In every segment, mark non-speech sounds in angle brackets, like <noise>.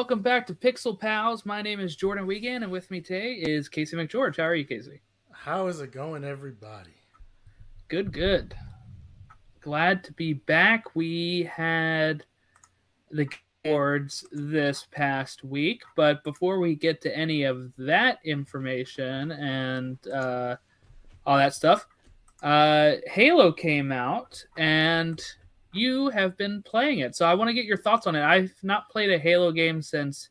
Welcome back to Pixel Pals. My name is Jordan Wiegand, and with me today is Casey McGeorge. How are you, Casey? How is it going, everybody? Good, good. Glad to be back. We had the awards this past week, but before we get to any of that information and uh, all that stuff, uh, Halo came out, and you have been playing it. So I want to get your thoughts on it. I've not played a Halo game since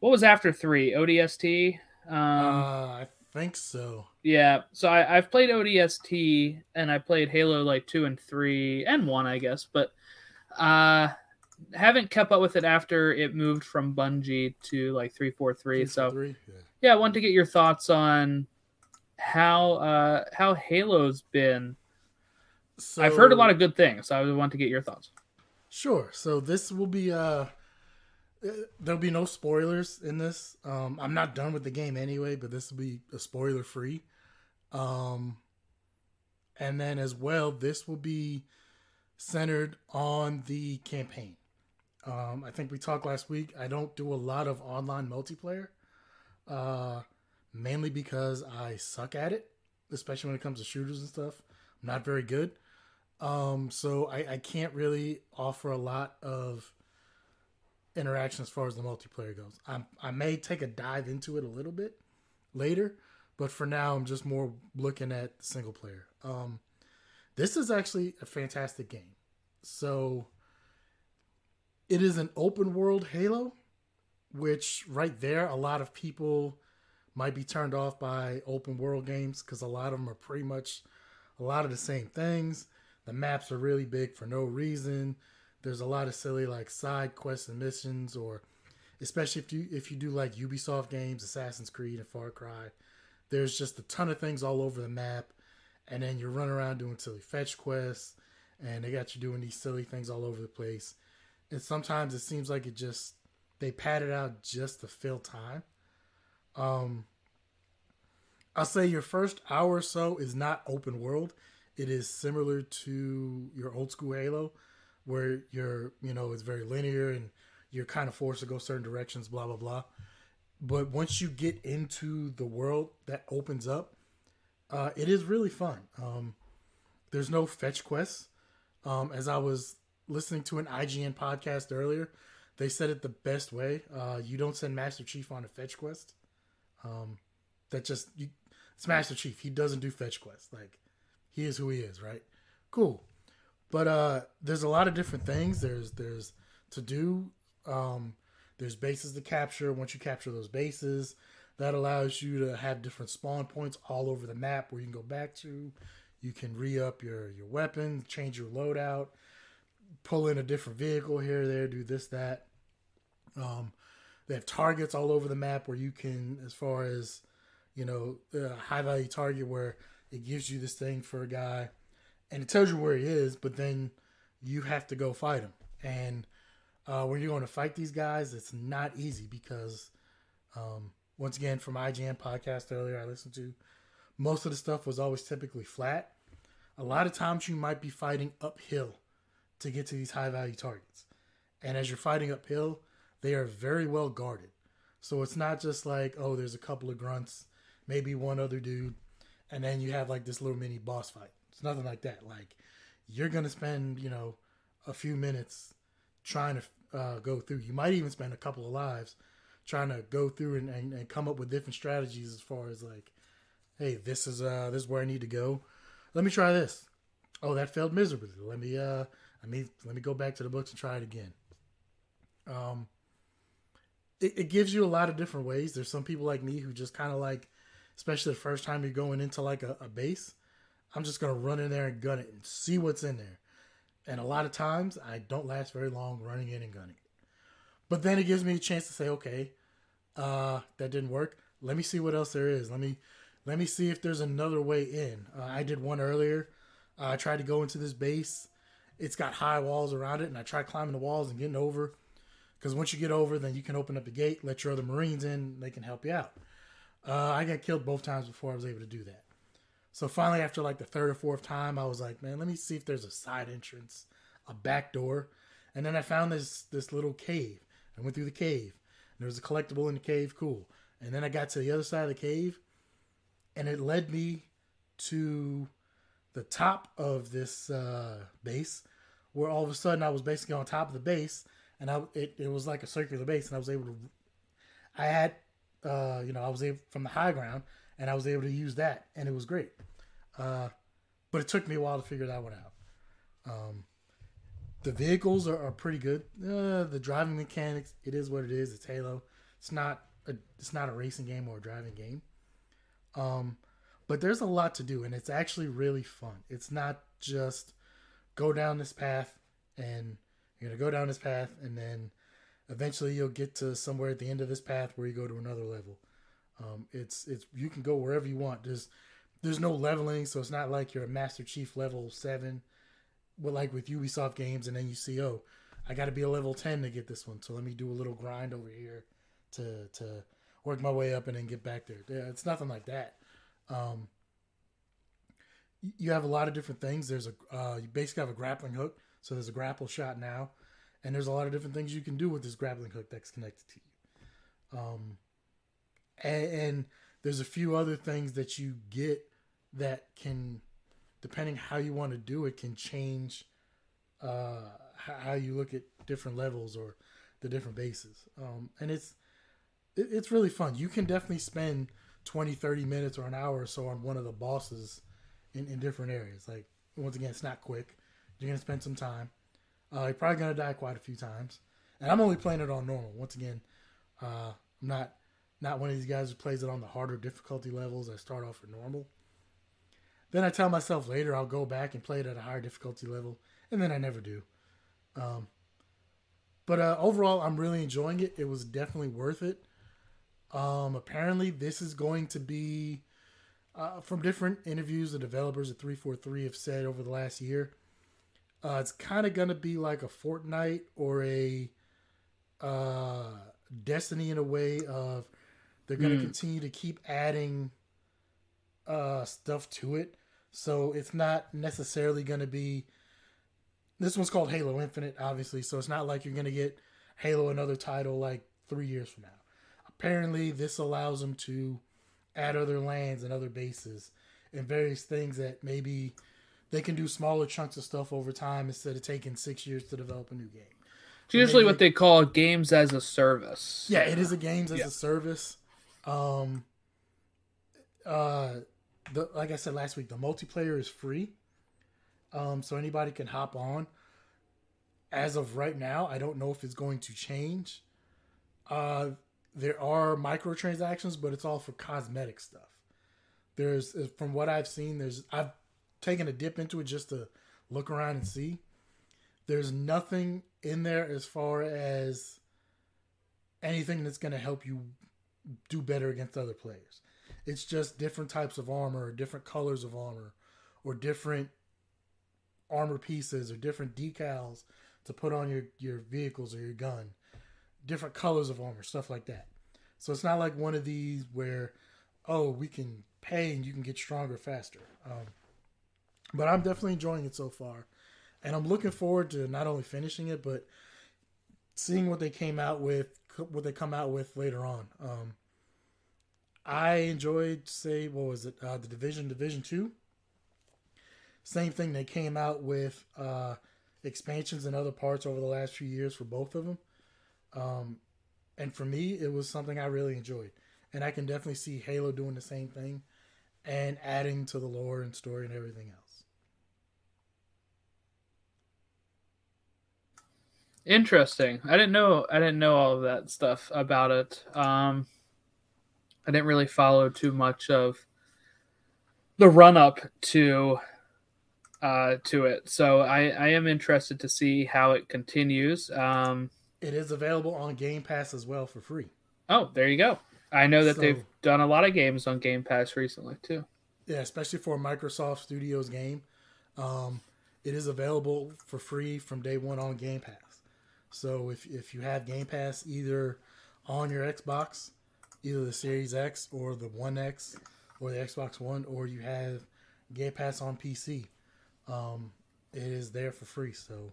what was after three ODST. Um, uh, I think so. Yeah, so I, have played ODST and I played Halo like two and three and one, I guess, but uh, haven't kept up with it after it moved from Bungie to like three four three. So three? Yeah. yeah, I want to get your thoughts on how uh how Halo's been. So, I've heard a lot of good things, so I want to get your thoughts. Sure. So this will be uh there'll be no spoilers in this. Um I'm not done with the game anyway, but this will be a spoiler free. Um and then as well, this will be centered on the campaign. Um, I think we talked last week. I don't do a lot of online multiplayer. Uh, mainly because I suck at it, especially when it comes to shooters and stuff. I'm not very good. Um, so I, I can't really offer a lot of interaction as far as the multiplayer goes. I, I may take a dive into it a little bit later, but for now, I'm just more looking at the single player. Um, this is actually a fantastic game. So it is an open world Halo, which right there, a lot of people might be turned off by open world games because a lot of them are pretty much a lot of the same things. The maps are really big for no reason. There's a lot of silly like side quests and missions, or especially if you if you do like Ubisoft games, Assassin's Creed and Far Cry. There's just a ton of things all over the map, and then you're running around doing silly fetch quests, and they got you doing these silly things all over the place. And sometimes it seems like it just they pad it out just to fill time. Um, I'll say your first hour or so is not open world. It is similar to your old school Halo, where you're, you know, it's very linear and you're kind of forced to go certain directions, blah, blah, blah. But once you get into the world that opens up, uh, it is really fun. Um, there's no fetch quests. Um, as I was listening to an IGN podcast earlier, they said it the best way. Uh, you don't send Master Chief on a fetch quest. Um, that just you, it's Master Chief. He doesn't do fetch quests. Like he is who he is, right? Cool. But uh, there's a lot of different things. There's there's to do. Um, there's bases to capture. Once you capture those bases, that allows you to have different spawn points all over the map where you can go back to. You can re up your your weapon, change your loadout, pull in a different vehicle here, there, do this, that. Um, they have targets all over the map where you can, as far as you know, a high value target where it gives you this thing for a guy, and it tells you where he is, but then you have to go fight him. And uh, when you're going to fight these guys, it's not easy because, um, once again, from IGN podcast earlier I listened to, most of the stuff was always typically flat. A lot of times you might be fighting uphill to get to these high value targets. And as you're fighting uphill, they are very well guarded. So it's not just like, oh, there's a couple of grunts, maybe one other dude, and then you have like this little mini boss fight. It's nothing like that. Like you're gonna spend, you know, a few minutes trying to uh, go through. You might even spend a couple of lives trying to go through and, and, and come up with different strategies as far as like, hey, this is uh this is where I need to go. Let me try this. Oh, that failed miserably. Let me uh I mean let me go back to the books and try it again. Um it, it gives you a lot of different ways. There's some people like me who just kind of like, especially the first time you're going into like a, a base, I'm just gonna run in there and gun it and see what's in there. And a lot of times I don't last very long running in and gunning. But then it gives me a chance to say, okay, uh, that didn't work. Let me see what else there is. Let me let me see if there's another way in. Uh, I did one earlier. Uh, I tried to go into this base. It's got high walls around it, and I tried climbing the walls and getting over. Because once you get over, then you can open up the gate, let your other Marines in, they can help you out. Uh, I got killed both times before I was able to do that. So finally, after like the third or fourth time, I was like, man, let me see if there's a side entrance, a back door. And then I found this this little cave. I went through the cave. There was a collectible in the cave, cool. And then I got to the other side of the cave, and it led me to the top of this uh, base, where all of a sudden I was basically on top of the base, and I it, it was like a circular base, and I was able to, I had, uh, you know, I was able from the high ground, and I was able to use that, and it was great. Uh, but it took me a while to figure that one out. Um, the vehicles are, are pretty good. Uh, the driving mechanics, it is what it is. It's Halo. It's not a, it's not a racing game or a driving game. Um, but there's a lot to do, and it's actually really fun. It's not just go down this path and you're gonna go down this path, and then eventually you'll get to somewhere at the end of this path where you go to another level. Um, it's it's you can go wherever you want. There's there's no leveling, so it's not like you're a Master Chief level seven, but like with Ubisoft games, and then you see, oh, I got to be a level ten to get this one, so let me do a little grind over here to to work my way up and then get back there. Yeah, it's nothing like that. Um, you have a lot of different things. There's a uh, you basically have a grappling hook, so there's a grapple shot now, and there's a lot of different things you can do with this grappling hook that's connected to you. Um, and, and there's a few other things that you get that can, depending how you want to do it, can change uh, how you look at different levels or the different bases. Um, and it's it, it's really fun. You can definitely spend 20, 30 minutes or an hour or so on one of the bosses in, in different areas. Like once again, it's not quick. You're gonna spend some time. Uh, you're probably gonna die quite a few times. And I'm only playing it on normal. Once again, uh, I'm not not one of these guys who plays it on the harder difficulty levels. I start off at normal. Then I tell myself later I'll go back and play it at a higher difficulty level, and then I never do. Um, but uh, overall, I'm really enjoying it. It was definitely worth it. Um, apparently, this is going to be uh, from different interviews the developers at 343 have said over the last year. Uh, it's kind of going to be like a Fortnite or a uh, Destiny in a way of they're going to mm. continue to keep adding uh, stuff to it. So it's not necessarily going to be. This one's called Halo Infinite, obviously. So it's not like you're going to get Halo another title like three years from now. Apparently, this allows them to add other lands and other bases and various things that maybe they can do smaller chunks of stuff over time instead of taking six years to develop a new game. It's usually what they call games as a service. Yeah, it is a games as yeah. a service. Um, uh, the like I said last week, the multiplayer is free. Um, so anybody can hop on. As of right now, I don't know if it's going to change. Uh, there are microtransactions, but it's all for cosmetic stuff. There's, from what I've seen, there's I've taken a dip into it just to look around and see. There's nothing in there as far as anything that's going to help you do better against other players. It's just different types of armor, or different colors of armor, or different armor pieces, or different decals to put on your, your vehicles or your gun, different colors of armor, stuff like that. So it's not like one of these where, oh, we can pay and you can get stronger faster. Um, but I'm definitely enjoying it so far, and I'm looking forward to not only finishing it but seeing what they came out with, what they come out with later on. Um, I enjoyed, say, what was it, uh, the Division, Division Two. Same thing. They came out with uh, expansions in other parts over the last few years for both of them. Um, and for me, it was something I really enjoyed, and I can definitely see Halo doing the same thing, and adding to the lore and story and everything else. Interesting. I didn't know. I didn't know all of that stuff about it. Um, I didn't really follow too much of the run up to uh, to it. So I, I am interested to see how it continues. Um, it is available on Game Pass as well for free. Oh, there you go. I know that so, they've done a lot of games on Game Pass recently too. Yeah, especially for a Microsoft Studios game. Um, it is available for free from day one on Game Pass. So if if you have Game Pass either on your Xbox either the Series X or the One X or the Xbox One, or you have Game Pass on PC. Um, it is there for free. So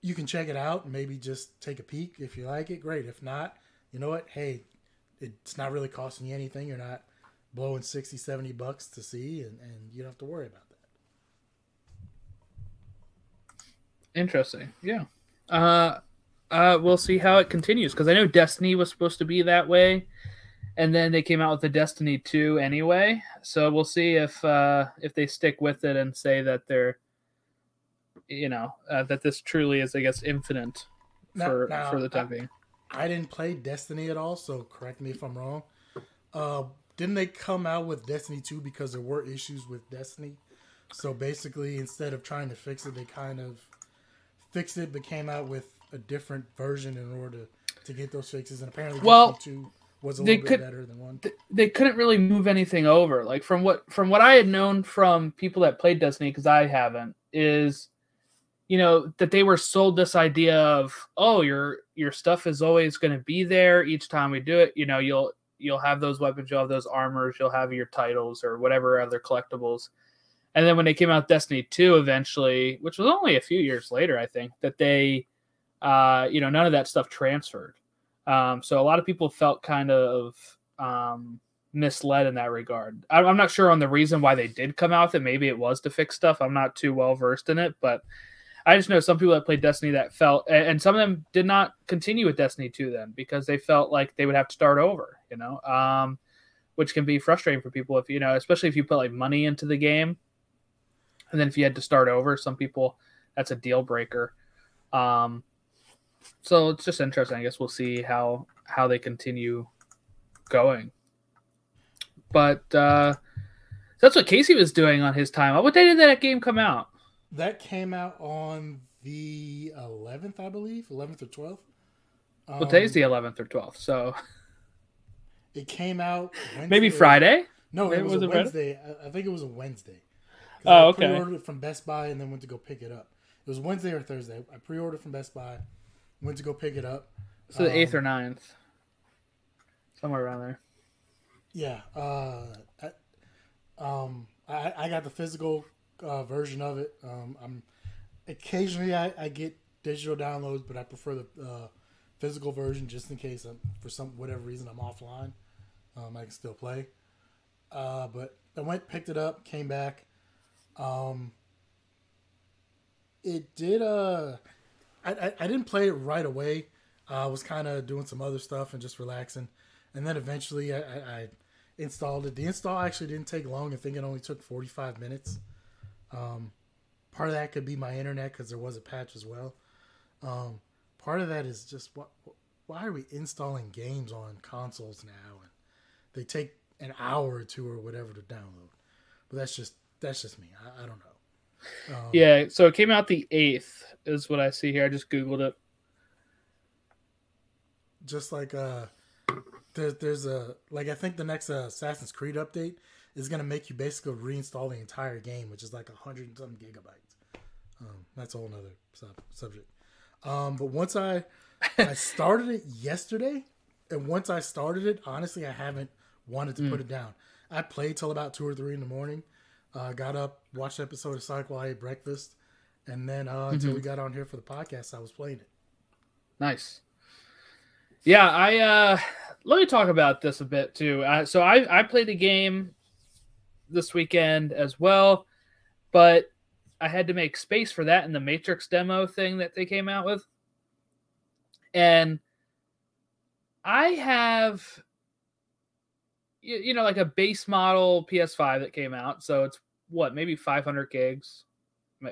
you can check it out and maybe just take a peek if you like it. Great. If not, you know what? Hey, it's not really costing you anything. You're not blowing 60, 70 bucks to see, and, and you don't have to worry about that. Interesting. Yeah. Uh, uh, we'll see how it continues because I know Destiny was supposed to be that way, and then they came out with the Destiny two anyway. So we'll see if uh, if they stick with it and say that they're, you know, uh, that this truly is, I guess, infinite for now, for the time being. I didn't play Destiny at all, so correct me if I'm wrong. Uh, didn't they come out with Destiny 2 because there were issues with Destiny? So basically, instead of trying to fix it, they kind of fixed it, but came out with a different version in order to, to get those fixes. And apparently, well, 2 was a little bit could, better than one. They couldn't really move anything over. Like from what from what I had known from people that played Destiny, because I haven't, is you know that they were sold this idea of oh your your stuff is always going to be there each time we do it you know you'll you'll have those weapons you'll have those armors you'll have your titles or whatever other collectibles and then when they came out destiny 2 eventually which was only a few years later i think that they uh you know none of that stuff transferred. Um so a lot of people felt kind of um misled in that regard. I'm not sure on the reason why they did come out that maybe it was to fix stuff. I'm not too well versed in it but I just know some people that played Destiny that felt, and some of them did not continue with Destiny 2 then because they felt like they would have to start over, you know, um, which can be frustrating for people if, you know, especially if you put like money into the game. And then if you had to start over, some people, that's a deal breaker. Um, so it's just interesting. I guess we'll see how, how they continue going. But, uh, that's what Casey was doing on his time. What day did that game come out? that came out on the 11th, I believe, 11th or 12th. Um, well, today's the 11th or 12th, so it came out Wednesday. maybe Friday. No, it was, was a Wednesday. I think it was a Wednesday. Oh, okay. I pre-ordered it from Best Buy and then went to go pick it up. It was Wednesday or Thursday. I pre-ordered from Best Buy, went to go pick it up. So the um, eighth or 9th, somewhere around there. Yeah. Uh, I, um, I, I got the physical uh, version of it. Um, I'm occasionally I, I, get digital downloads, but I prefer the uh, physical version just in case I'm, for some whatever reason I'm offline. Um, I can still play. Uh, but I went, picked it up, came back. Um, it did. Uh, I, I, I didn't play it right away. I was kind of doing some other stuff and just relaxing, and then eventually I, I, I installed it. The install actually didn't take long. I think it only took 45 minutes. Um, part of that could be my internet because there was a patch as well. Um, part of that is just what why are we installing games on consoles now and they take an hour or two or whatever to download but that's just that's just me i, I don't know um, yeah so it came out the 8th is what i see here i just googled it just like uh there's there's a like i think the next uh, assassin's creed update is going to make you basically reinstall the entire game, which is like a hundred and something gigabytes. Um, that's a whole nother sub- subject. Um, but once I I <laughs> started it yesterday, and once I started it, honestly, I haven't wanted to mm. put it down. I played till about two or three in the morning. Uh, got up, watched an episode of Sonic while I ate breakfast, and then uh, mm-hmm. until we got on here for the podcast, I was playing it. Nice. Yeah, I uh, let me talk about this a bit too. Uh, so I I played a game this weekend as well, but I had to make space for that in the Matrix demo thing that they came out with. And I have you know like a base model PS5 that came out, so it's what, maybe 500 gigs,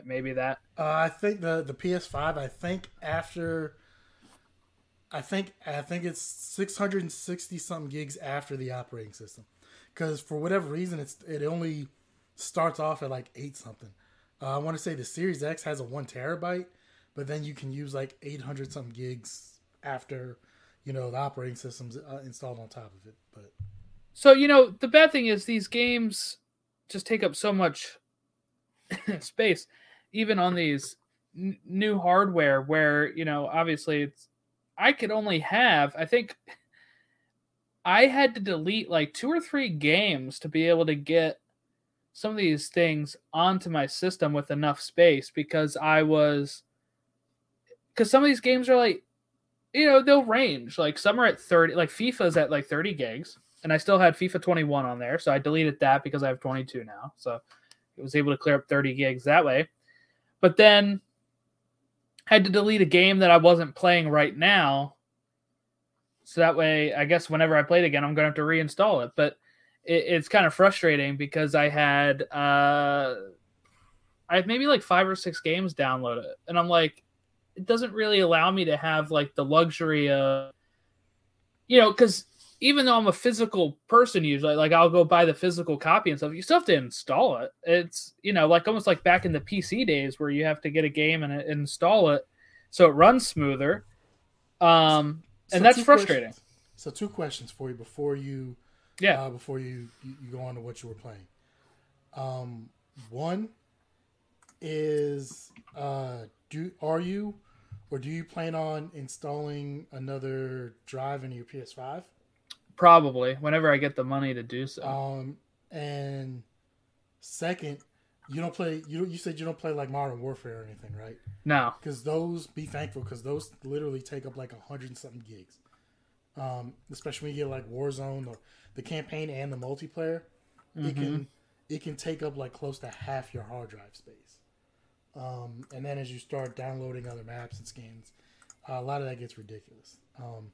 maybe that. Uh, I think the the PS5 I think after I think I think it's 660 something gigs after the operating system because for whatever reason it's it only starts off at like eight something. Uh, I want to say the Series X has a one terabyte, but then you can use like 800 something gigs after you know the operating system's uh, installed on top of it. But so you know the bad thing is these games just take up so much <laughs> space, even on these n- new hardware where you know obviously it's I could only have I think <laughs> I had to delete like two or three games to be able to get some of these things onto my system with enough space because I was because some of these games are like, you know, they'll range. Like some are at 30, like FIFA's at like 30 gigs, and I still had FIFA 21 on there, so I deleted that because I have 22 now. So it was able to clear up 30 gigs that way. But then had to delete a game that I wasn't playing right now. So that way, I guess whenever I play it again, I'm going to have to reinstall it. But it, it's kind of frustrating because I had uh, I have maybe like five or six games downloaded, and I'm like, it doesn't really allow me to have like the luxury of, you know, because even though I'm a physical person usually, like I'll go buy the physical copy and stuff, you still have to install it. It's you know like almost like back in the PC days where you have to get a game and, and install it so it runs smoother. Um, and that's frustrating. Questions. So two questions for you before you, yeah, uh, before you, you you go on to what you were playing. Um, one is uh, do are you or do you plan on installing another drive in your PS5? Probably, whenever I get the money to do so. Um, and second, you don't play. You you said you don't play like Modern Warfare or anything, right? No, because those. Be thankful because those literally take up like a hundred and something gigs. Um, especially when you get like Warzone, the, the campaign and the multiplayer, mm-hmm. it can it can take up like close to half your hard drive space. Um, and then as you start downloading other maps and skins, uh, a lot of that gets ridiculous. Um,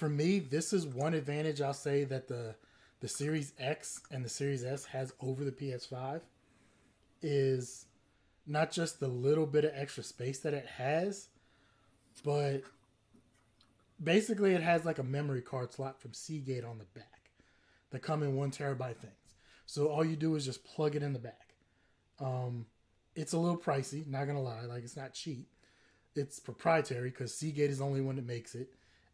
for me, this is one advantage I'll say that the the Series X and the Series S has over the PS5 is not just the little bit of extra space that it has, but basically it has like a memory card slot from Seagate on the back that come in one terabyte things. So all you do is just plug it in the back. Um, it's a little pricey, not gonna lie. Like it's not cheap. It's proprietary because Seagate is the only one that makes it,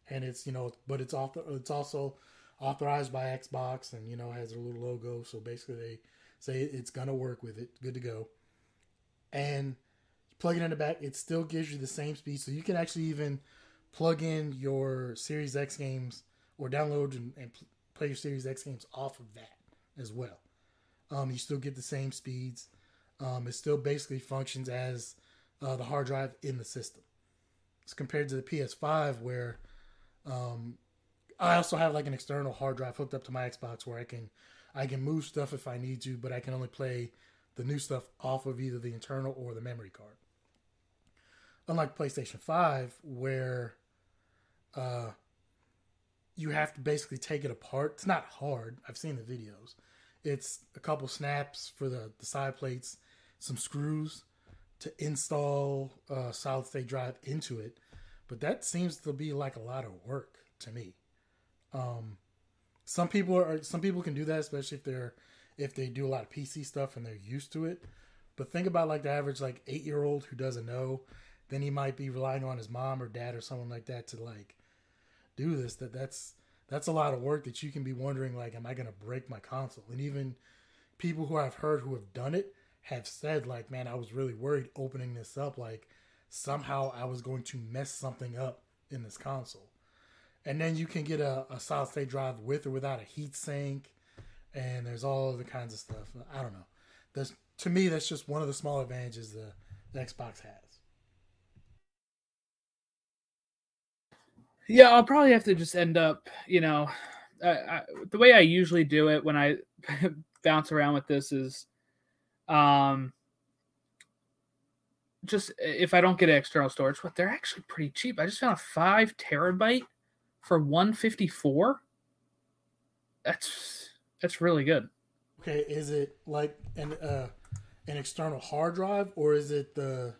and it's you know, but it's author, it's also authorized by Xbox, and you know has a little logo. So basically, they say it's gonna work with it, good to go. And plug it in the back, it still gives you the same speed, so you can actually even plug in your Series X games or download and, and play your Series X games off of that as well. Um, you still get the same speeds. Um, it still basically functions as uh, the hard drive in the system. It's compared to the PS5 where um, I also have like an external hard drive hooked up to my Xbox where I can I can move stuff if I need to, but I can only play the new stuff off of either the internal or the memory card. Unlike PlayStation 5, where uh, you have to basically take it apart. It's not hard. I've seen the videos. It's a couple snaps for the, the side plates some screws to install a solid state drive into it, but that seems to be like a lot of work to me. Um, some people are some people can do that, especially if they're if they do a lot of PC stuff and they're used to it. But think about like the average like eight year old who doesn't know, then he might be relying on his mom or dad or someone like that to like do this. That that's that's a lot of work that you can be wondering like, am I gonna break my console? And even people who I've heard who have done it have said like, man, I was really worried opening this up. Like somehow I was going to mess something up in this console. And then you can get a, a solid state drive with or without a heat sink. And there's all other kinds of stuff. I don't know. There's, to me, that's just one of the small advantages the, the Xbox has. Yeah, I'll probably have to just end up, you know, I, I, the way I usually do it when I <laughs> bounce around with this is um, just if I don't get external storage, but they're actually pretty cheap. I just found a five terabyte for 154. That's that's really good. Okay, is it like an uh, an external hard drive or is it the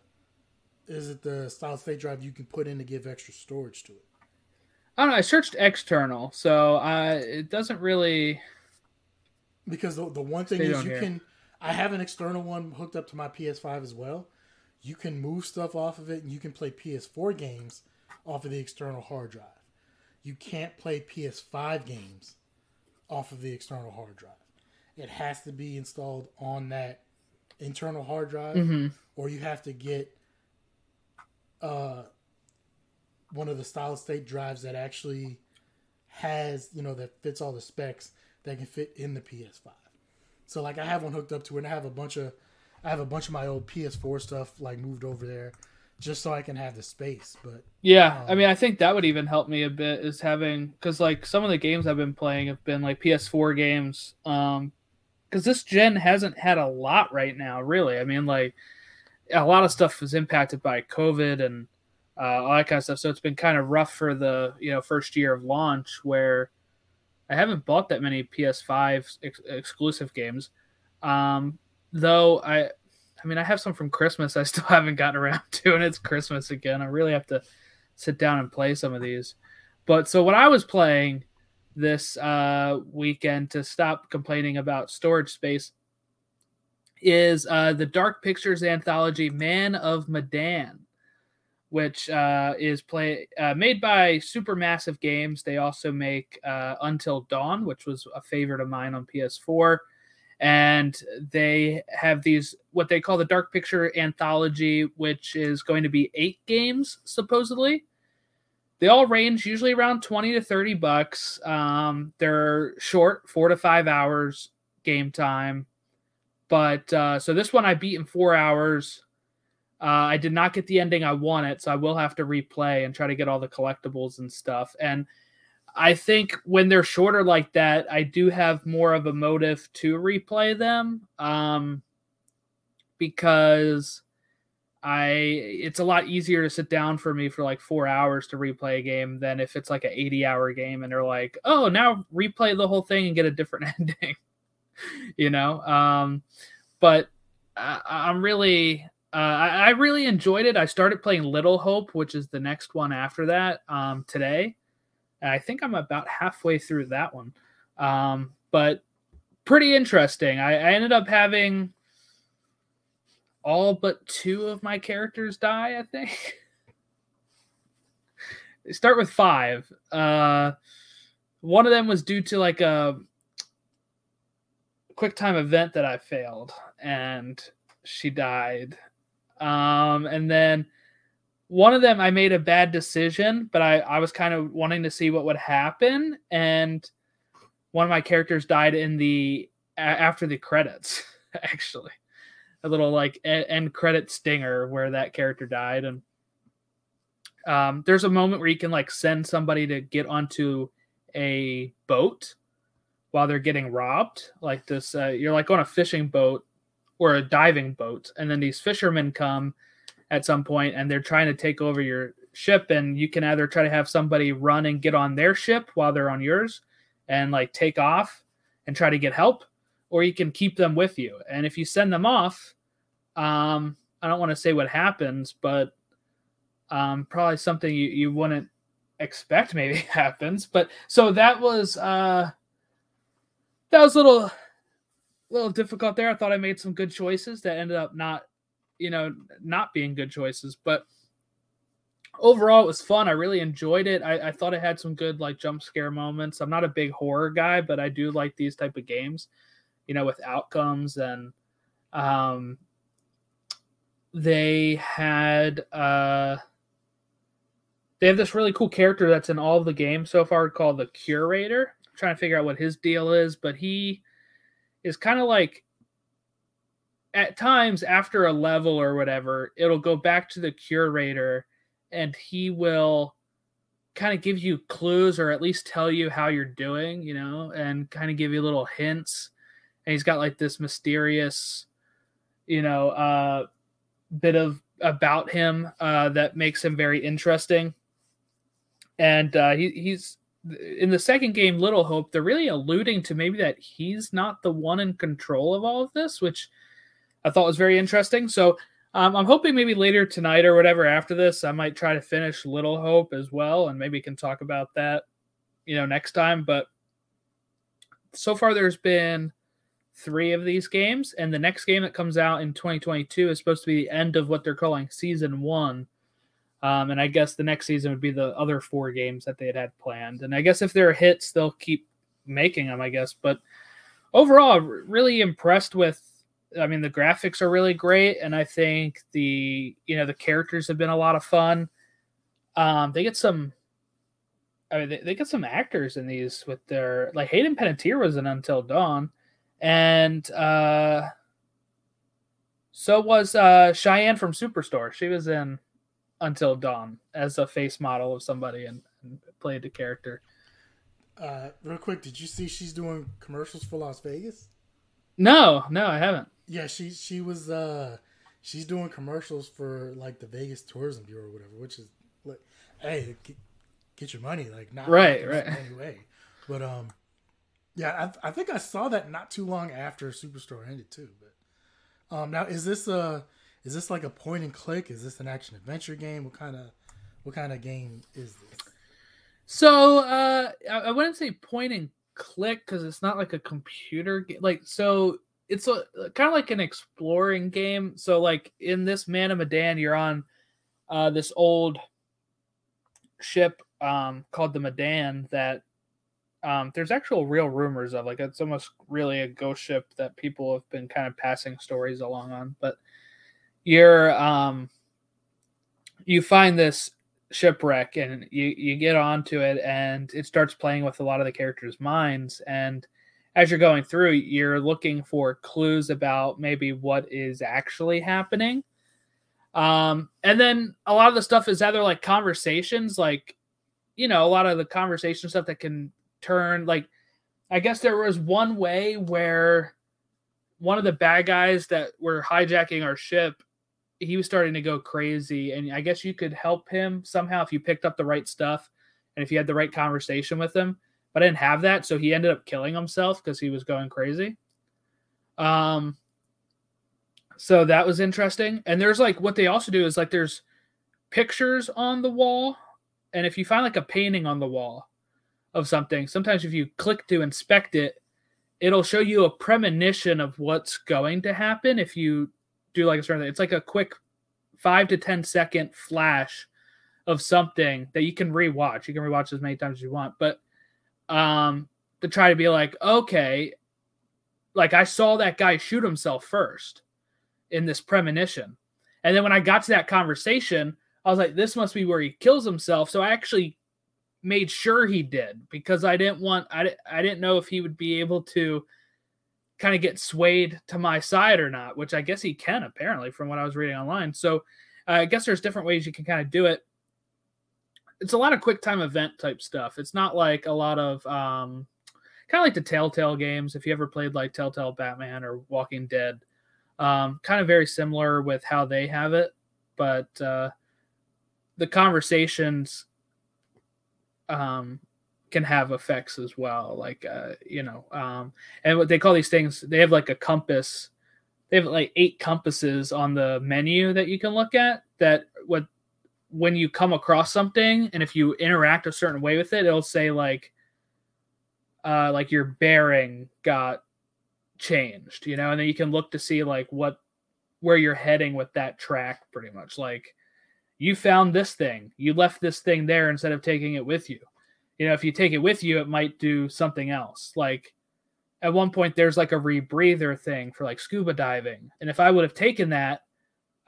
is it the solid state drive you can put in to give extra storage to it? I don't know. I searched external, so uh, it doesn't really. Because the, the one thing is you here. can I have an external one hooked up to my PS5 as well. You can move stuff off of it and you can play PS4 games off of the external hard drive. You can't play PS5 games off of the external hard drive. It has to be installed on that internal hard drive, mm-hmm. or you have to get uh, one of the solid state drives that actually has, you know, that fits all the specs that can fit in the PS5. So like I have one hooked up to it and I have a bunch of I have a bunch of my old PS4 stuff like moved over there. just so I can have the space. But yeah, um, I mean, I think that would even help me a bit is having because like some of the games I've been playing have been like PS4 games. Um, because this gen hasn't had a lot right now, really. I mean, like a lot of stuff was impacted by COVID and uh, all that kind of stuff. So it's been kind of rough for the you know first year of launch where I haven't bought that many PS5 ex- exclusive games. Um, though I I mean, I have some from Christmas I <laughs> still haven't gotten around to, and it's Christmas again. I really have to sit down and play some of these. But so what I was playing this uh, weekend to stop complaining about storage space is uh, the Dark Pictures anthology Man of Medan, which uh, is play uh, made by Supermassive Games. They also make uh, Until Dawn, which was a favorite of mine on PS4 and they have these what they call the dark picture anthology which is going to be eight games supposedly. They all range usually around 20 to 30 bucks. Um, they're short four to five hours game time. But uh, so this one i beat in four hours. Uh, i did not get the ending i wanted so i will have to replay and try to get all the collectibles and stuff. And I think when they're shorter like that, I do have more of a motive to replay them. Um, because I it's a lot easier to sit down for me for like four hours to replay a game than if it's like an 80 hour game and they're like, oh, now replay the whole thing and get a different <laughs> ending. you know? Um, but I, am really uh, I, I, really enjoyed it. I started playing Little Hope, which is the next one after that, um, today. I think I'm about halfway through that one. Um, but pretty interesting. I, I, ended up having all but two of my characters die, I think. <laughs> Start with five. Uh, one of them was due to like a quick time event that I failed, and she died. Um, and then one of them I made a bad decision, but I, I was kind of wanting to see what would happen. And one of my characters died in the after the credits, <laughs> actually. A little like end credit stinger where that character died. And um, there's a moment where you can like send somebody to get onto a boat while they're getting robbed. Like this, uh, you're like on a fishing boat or a diving boat, and then these fishermen come at some point and they're trying to take over your ship and you can either try to have somebody run and get on their ship while they're on yours and like take off and try to get help or you can keep them with you. And if you send them off um i don't want to say what happens but um probably something you, you wouldn't expect maybe <laughs> happens but so that was uh that was a little little difficult there. I thought i made some good choices that ended up not you know, not being good choices. But overall, it was fun. I really enjoyed it. I, I thought it had some good like jump scare moments. I'm not a big horror guy, but I do like these type of games, you know, with outcomes and um they had uh they have this really cool character that's in all the games so far called the curator I'm trying to figure out what his deal is but he is kind of like at times after a level or whatever, it'll go back to the curator and he will kind of give you clues or at least tell you how you're doing, you know, and kind of give you little hints. And he's got like this mysterious, you know, uh, bit of about him uh, that makes him very interesting. And uh, he, he's in the second game, Little Hope, they're really alluding to maybe that he's not the one in control of all of this, which I thought was very interesting. So um, I'm hoping maybe later tonight or whatever after this, I might try to finish Little Hope as well, and maybe can talk about that, you know, next time. But so far, there's been three of these games, and the next game that comes out in 2022 is supposed to be the end of what they're calling season one. Um, and I guess the next season would be the other four games that they had had planned. And I guess if they're hits, they'll keep making them, I guess. But overall, really impressed with I mean, the graphics are really great, and I think the you know the characters have been a lot of fun. Um, they get some, I mean, they, they get some actors in these with their like Hayden Panettiere was in Until Dawn, and uh, so was uh, Cheyenne from Superstore. She was in Until Dawn as a face model of somebody and, and played the character. Uh, real quick, did you see she's doing commercials for Las Vegas? No, no, I haven't. Yeah, she she was uh she's doing commercials for like the Vegas Tourism Bureau or whatever, which is like, hey, get, get your money, like not right, right. Anyway, but um, yeah, I, I think I saw that not too long after Superstore ended too. But um, now is this a is this like a point and click? Is this an action adventure game? What kind of what kind of game is this? So uh, I wouldn't say point and click because it's not like a computer game. Like so, it's a kind of like an exploring game. So like in this Man of Medan, you're on uh, this old ship um, called the Medan that um, there's actual real rumors of. Like it's almost really a ghost ship that people have been kind of passing stories along on. But you're um, you find this shipwreck and you you get onto it and it starts playing with a lot of the characters' minds and as you're going through you're looking for clues about maybe what is actually happening. Um and then a lot of the stuff is either like conversations like you know a lot of the conversation stuff that can turn like i guess there was one way where one of the bad guys that were hijacking our ship he was starting to go crazy and i guess you could help him somehow if you picked up the right stuff and if you had the right conversation with him but i didn't have that so he ended up killing himself because he was going crazy um so that was interesting and there's like what they also do is like there's pictures on the wall and if you find like a painting on the wall of something sometimes if you click to inspect it it'll show you a premonition of what's going to happen if you do like a certain thing. It's like a quick five to ten second flash of something that you can rewatch. You can rewatch as many times as you want, but um, to try to be like, okay, like I saw that guy shoot himself first in this premonition, and then when I got to that conversation, I was like, this must be where he kills himself. So I actually made sure he did because I didn't want I, I didn't know if he would be able to kind of get swayed to my side or not, which I guess he can apparently from what I was reading online. So uh, I guess there's different ways you can kind of do it. It's a lot of quick time event type stuff. It's not like a lot of um, kind of like the Telltale games. If you ever played like Telltale Batman or Walking Dead, um, kind of very similar with how they have it, but uh, the conversations um, can have effects as well like uh you know um and what they call these things they have like a compass they have like eight compasses on the menu that you can look at that what when you come across something and if you interact a certain way with it it'll say like uh like your bearing got changed you know and then you can look to see like what where you're heading with that track pretty much like you found this thing you left this thing there instead of taking it with you you know, if you take it with you, it might do something else. Like at one point, there's like a rebreather thing for like scuba diving. And if I would have taken that,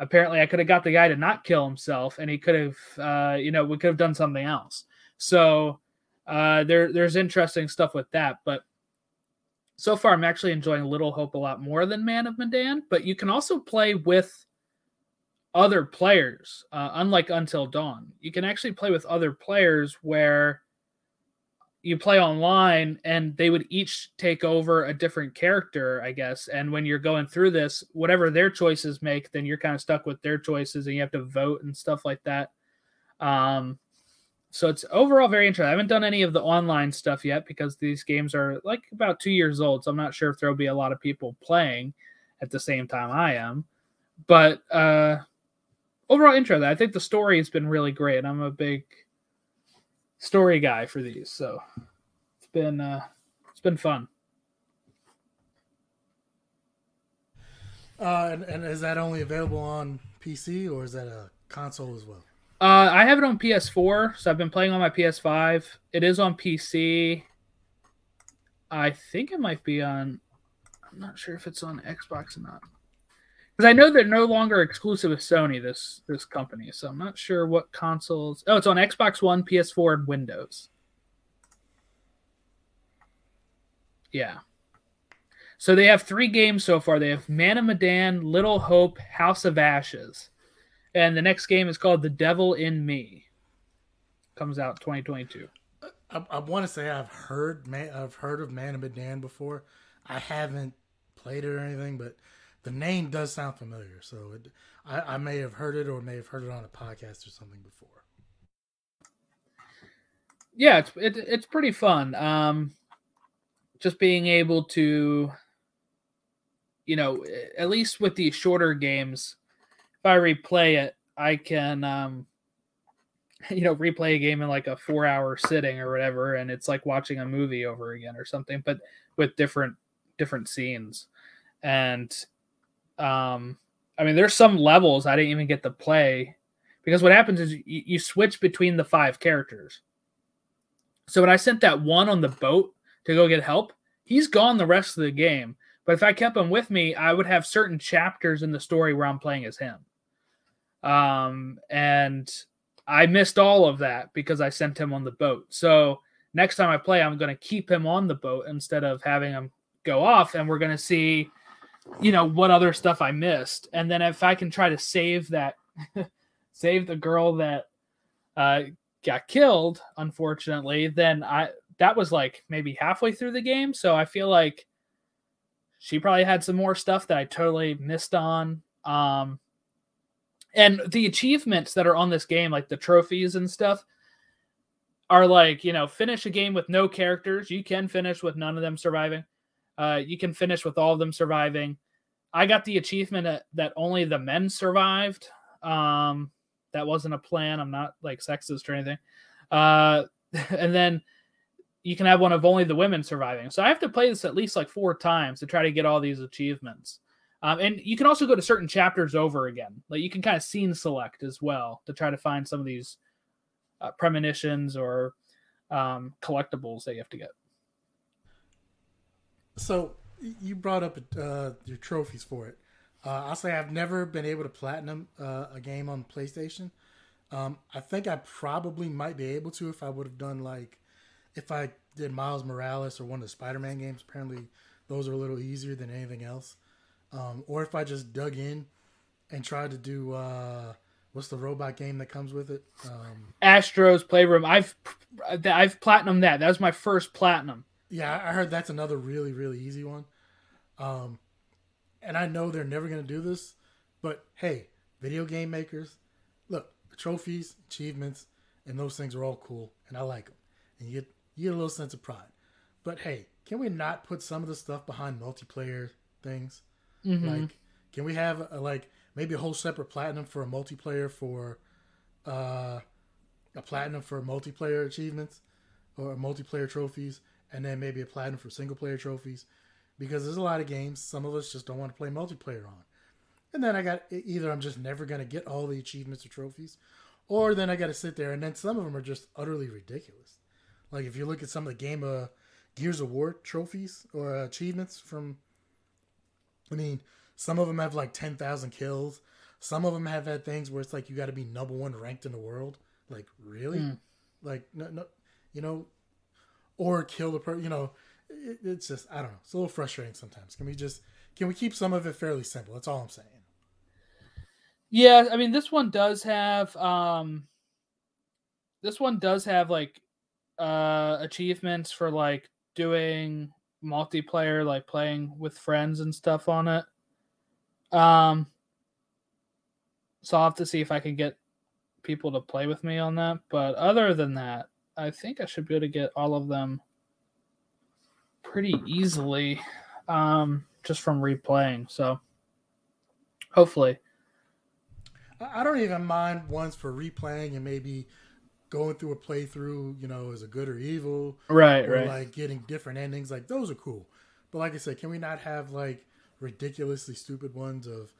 apparently I could have got the guy to not kill himself and he could have, uh, you know, we could have done something else. So uh, there, there's interesting stuff with that. But so far, I'm actually enjoying Little Hope a lot more than Man of Medan. But you can also play with other players, uh, unlike Until Dawn. You can actually play with other players where you play online and they would each take over a different character i guess. And when you're going through this whatever their choices make then you're kind of stuck with their choices and you have to vote and stuff like that. Um so it's overall very interesting. I haven't done any of the online stuff yet because these games are like about two years old so i'm not sure if there'll be a lot of people playing at the same time i am. But uh overall interesting i think the story has been really great. I'm a big story guy for these. So it's been uh, it's been fun. Uh, and, and is that only available on PC or is that a console as well? Uh, I have it on PS4, so I've been playing on my PS5. It is on PC. I think it might be on. I'm not sure if it's on Xbox or not because I know they're no longer exclusive with Sony. This this company, so I'm not sure what consoles. Oh, it's on Xbox One, PS4, and Windows. Yeah. So they have three games so far. They have Man of Medan, Little Hope, House of Ashes, And the next game is called The Devil in Me. Comes out 2022. I, I want to say I've heard I've heard of Man of Medan before. I haven't played it or anything, but the name does sound familiar. So it, I, I may have heard it or may have heard it on a podcast or something before. Yeah, it's it, it's pretty fun. Um, just being able to, you know, at least with these shorter games, if I replay it, I can, um, <laughs> you know, replay a game in like a four hour sitting or whatever, and it's like watching a movie over again or something, but with different different scenes. And um, I mean, there's some levels I didn't even get to play because what happens is you, you switch between the five characters. So when I sent that one on the boat to go get help, he's gone the rest of the game. But if I kept him with me, I would have certain chapters in the story where I'm playing as him. Um, and I missed all of that because I sent him on the boat. So next time I play, I'm going to keep him on the boat instead of having him go off, and we're going to see you know what other stuff I missed, and then if I can try to save that, <laughs> save the girl that uh, got killed, unfortunately, then I that was like maybe halfway through the game, so I feel like she probably had some more stuff that I totally missed on. Um, and the achievements that are on this game, like the trophies and stuff, are like you know finish a game with no characters. You can finish with none of them surviving. Uh, you can finish with all of them surviving. I got the achievement that, that only the men survived. Um, that wasn't a plan. I'm not like sexist or anything. Uh, <laughs> and then you can have one of only the women surviving. So I have to play this at least like four times to try to get all these achievements. Um, and you can also go to certain chapters over again. Like you can kind of scene select as well to try to find some of these uh, premonitions or um, collectibles that you have to get. So you brought up uh, your trophies for it. Uh, I'll say I've never been able to platinum uh, a game on PlayStation. Um, I think I probably might be able to if I would have done like if I did Miles Morales or one of the Spider-Man games. Apparently, those are a little easier than anything else. Um, or if I just dug in and tried to do uh, what's the robot game that comes with it? Um, Astro's Playroom. I've I've platinum that. That was my first platinum. Yeah, I heard that's another really really easy one. Um, and I know they're never going to do this, but hey, video game makers, look, trophies, achievements, and those things are all cool, and I like them, and you get you get a little sense of pride. But hey, can we not put some of the stuff behind multiplayer things? Mm-hmm. Like, can we have a, like maybe a whole separate platinum for a multiplayer for uh, a platinum for multiplayer achievements or multiplayer trophies, and then maybe a platinum for single player trophies because there's a lot of games some of us just don't want to play multiplayer on. And then I got either I'm just never going to get all the achievements or trophies, or then I got to sit there and then some of them are just utterly ridiculous. Like if you look at some of the game of uh, Gears of War trophies or uh, achievements from, I mean, some of them have like ten thousand kills. Some of them have had things where it's like you got to be number one ranked in the world. Like really, mm. like no, no, you know, or kill the person. You know, it, it's just I don't know. It's a little frustrating sometimes. Can we just can we keep some of it fairly simple? That's all I'm saying. Yeah, I mean this one does have um this one does have like uh achievements for like doing multiplayer like playing with friends and stuff on it. Um so I'll have to see if I can get people to play with me on that. But other than that, I think I should be able to get all of them pretty easily um, just from replaying. So hopefully. I don't even mind ones for replaying and maybe going through a playthrough, you know, as a good or evil. Right, or right. Like getting different endings. Like those are cool. But like I said, can we not have like ridiculously stupid ones of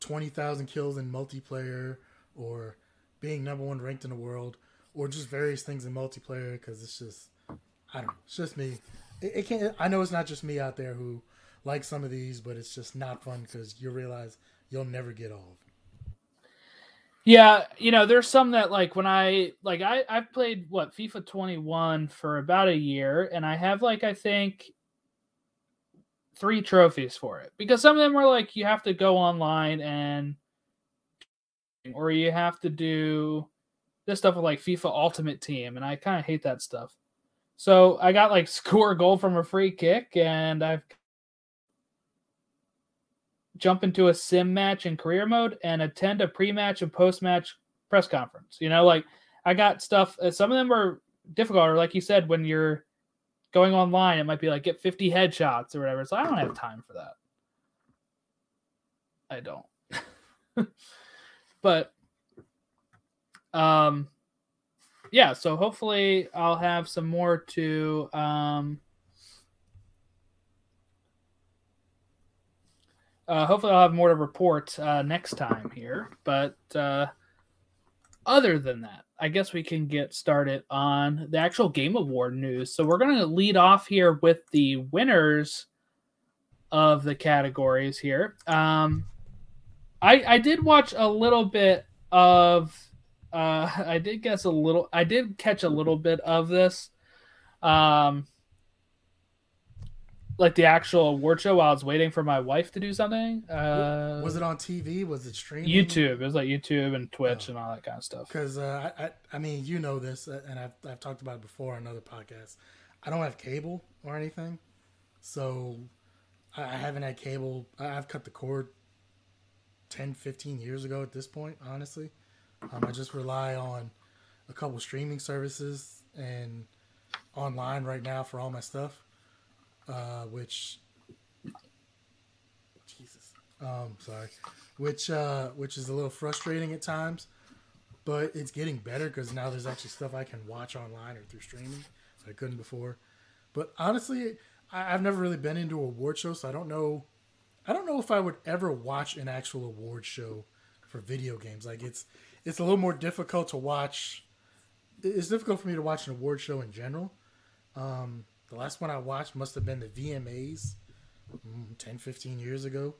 20,000 kills in multiplayer or being number one ranked in the world or just various things in multiplayer because it's just I don't know. It's just me. It, it, can't. I know it's not just me out there who likes some of these, but it's just not fun because you realize you'll never get all of them. Yeah, you know, there's some that like when I like I I've played what FIFA 21 for about a year, and I have like I think three trophies for it because some of them were like you have to go online and or you have to do this stuff with like FIFA Ultimate Team, and I kind of hate that stuff. So I got like <laughs> score a goal from a free kick, and I've jump into a sim match in career mode and attend a pre-match and post-match press conference. You know, like I got stuff. Uh, some of them are difficult, or like you said, when you're going online, it might be like get 50 headshots or whatever. So I don't have time for that. I don't. <laughs> but um yeah, so hopefully I'll have some more to um uh, hopefully I'll have more to report uh, next time here. But uh, other than that, I guess we can get started on the actual Game Award news. So we're going to lead off here with the winners of the categories here. Um, I I did watch a little bit of. Uh, <laughs> I did guess a little. I did catch a little bit of this. Um, like the actual award show while I was waiting for my wife to do something. Uh, was it on TV? Was it streaming? YouTube. It was like YouTube and Twitch oh. and all that kind of stuff. Because uh, I, I mean, you know this, uh, and I've I've talked about it before on another podcast. I don't have cable or anything, so I, I haven't had cable. I've cut the cord 10, 15 years ago at this point. Honestly, um, I just rely on a couple streaming services and online right now for all my stuff uh, which Jesus, um, sorry, which uh, which is a little frustrating at times, but it's getting better because now there's actually stuff I can watch online or through streaming that I couldn't before. But honestly, I, I've never really been into award show, so I don't know. I don't know if I would ever watch an actual award show for video games. Like it's it's a little more difficult to watch. It's difficult for me to watch an award show in general. Um, the last one I watched must have been the VMAs mm, 10, 15 years ago,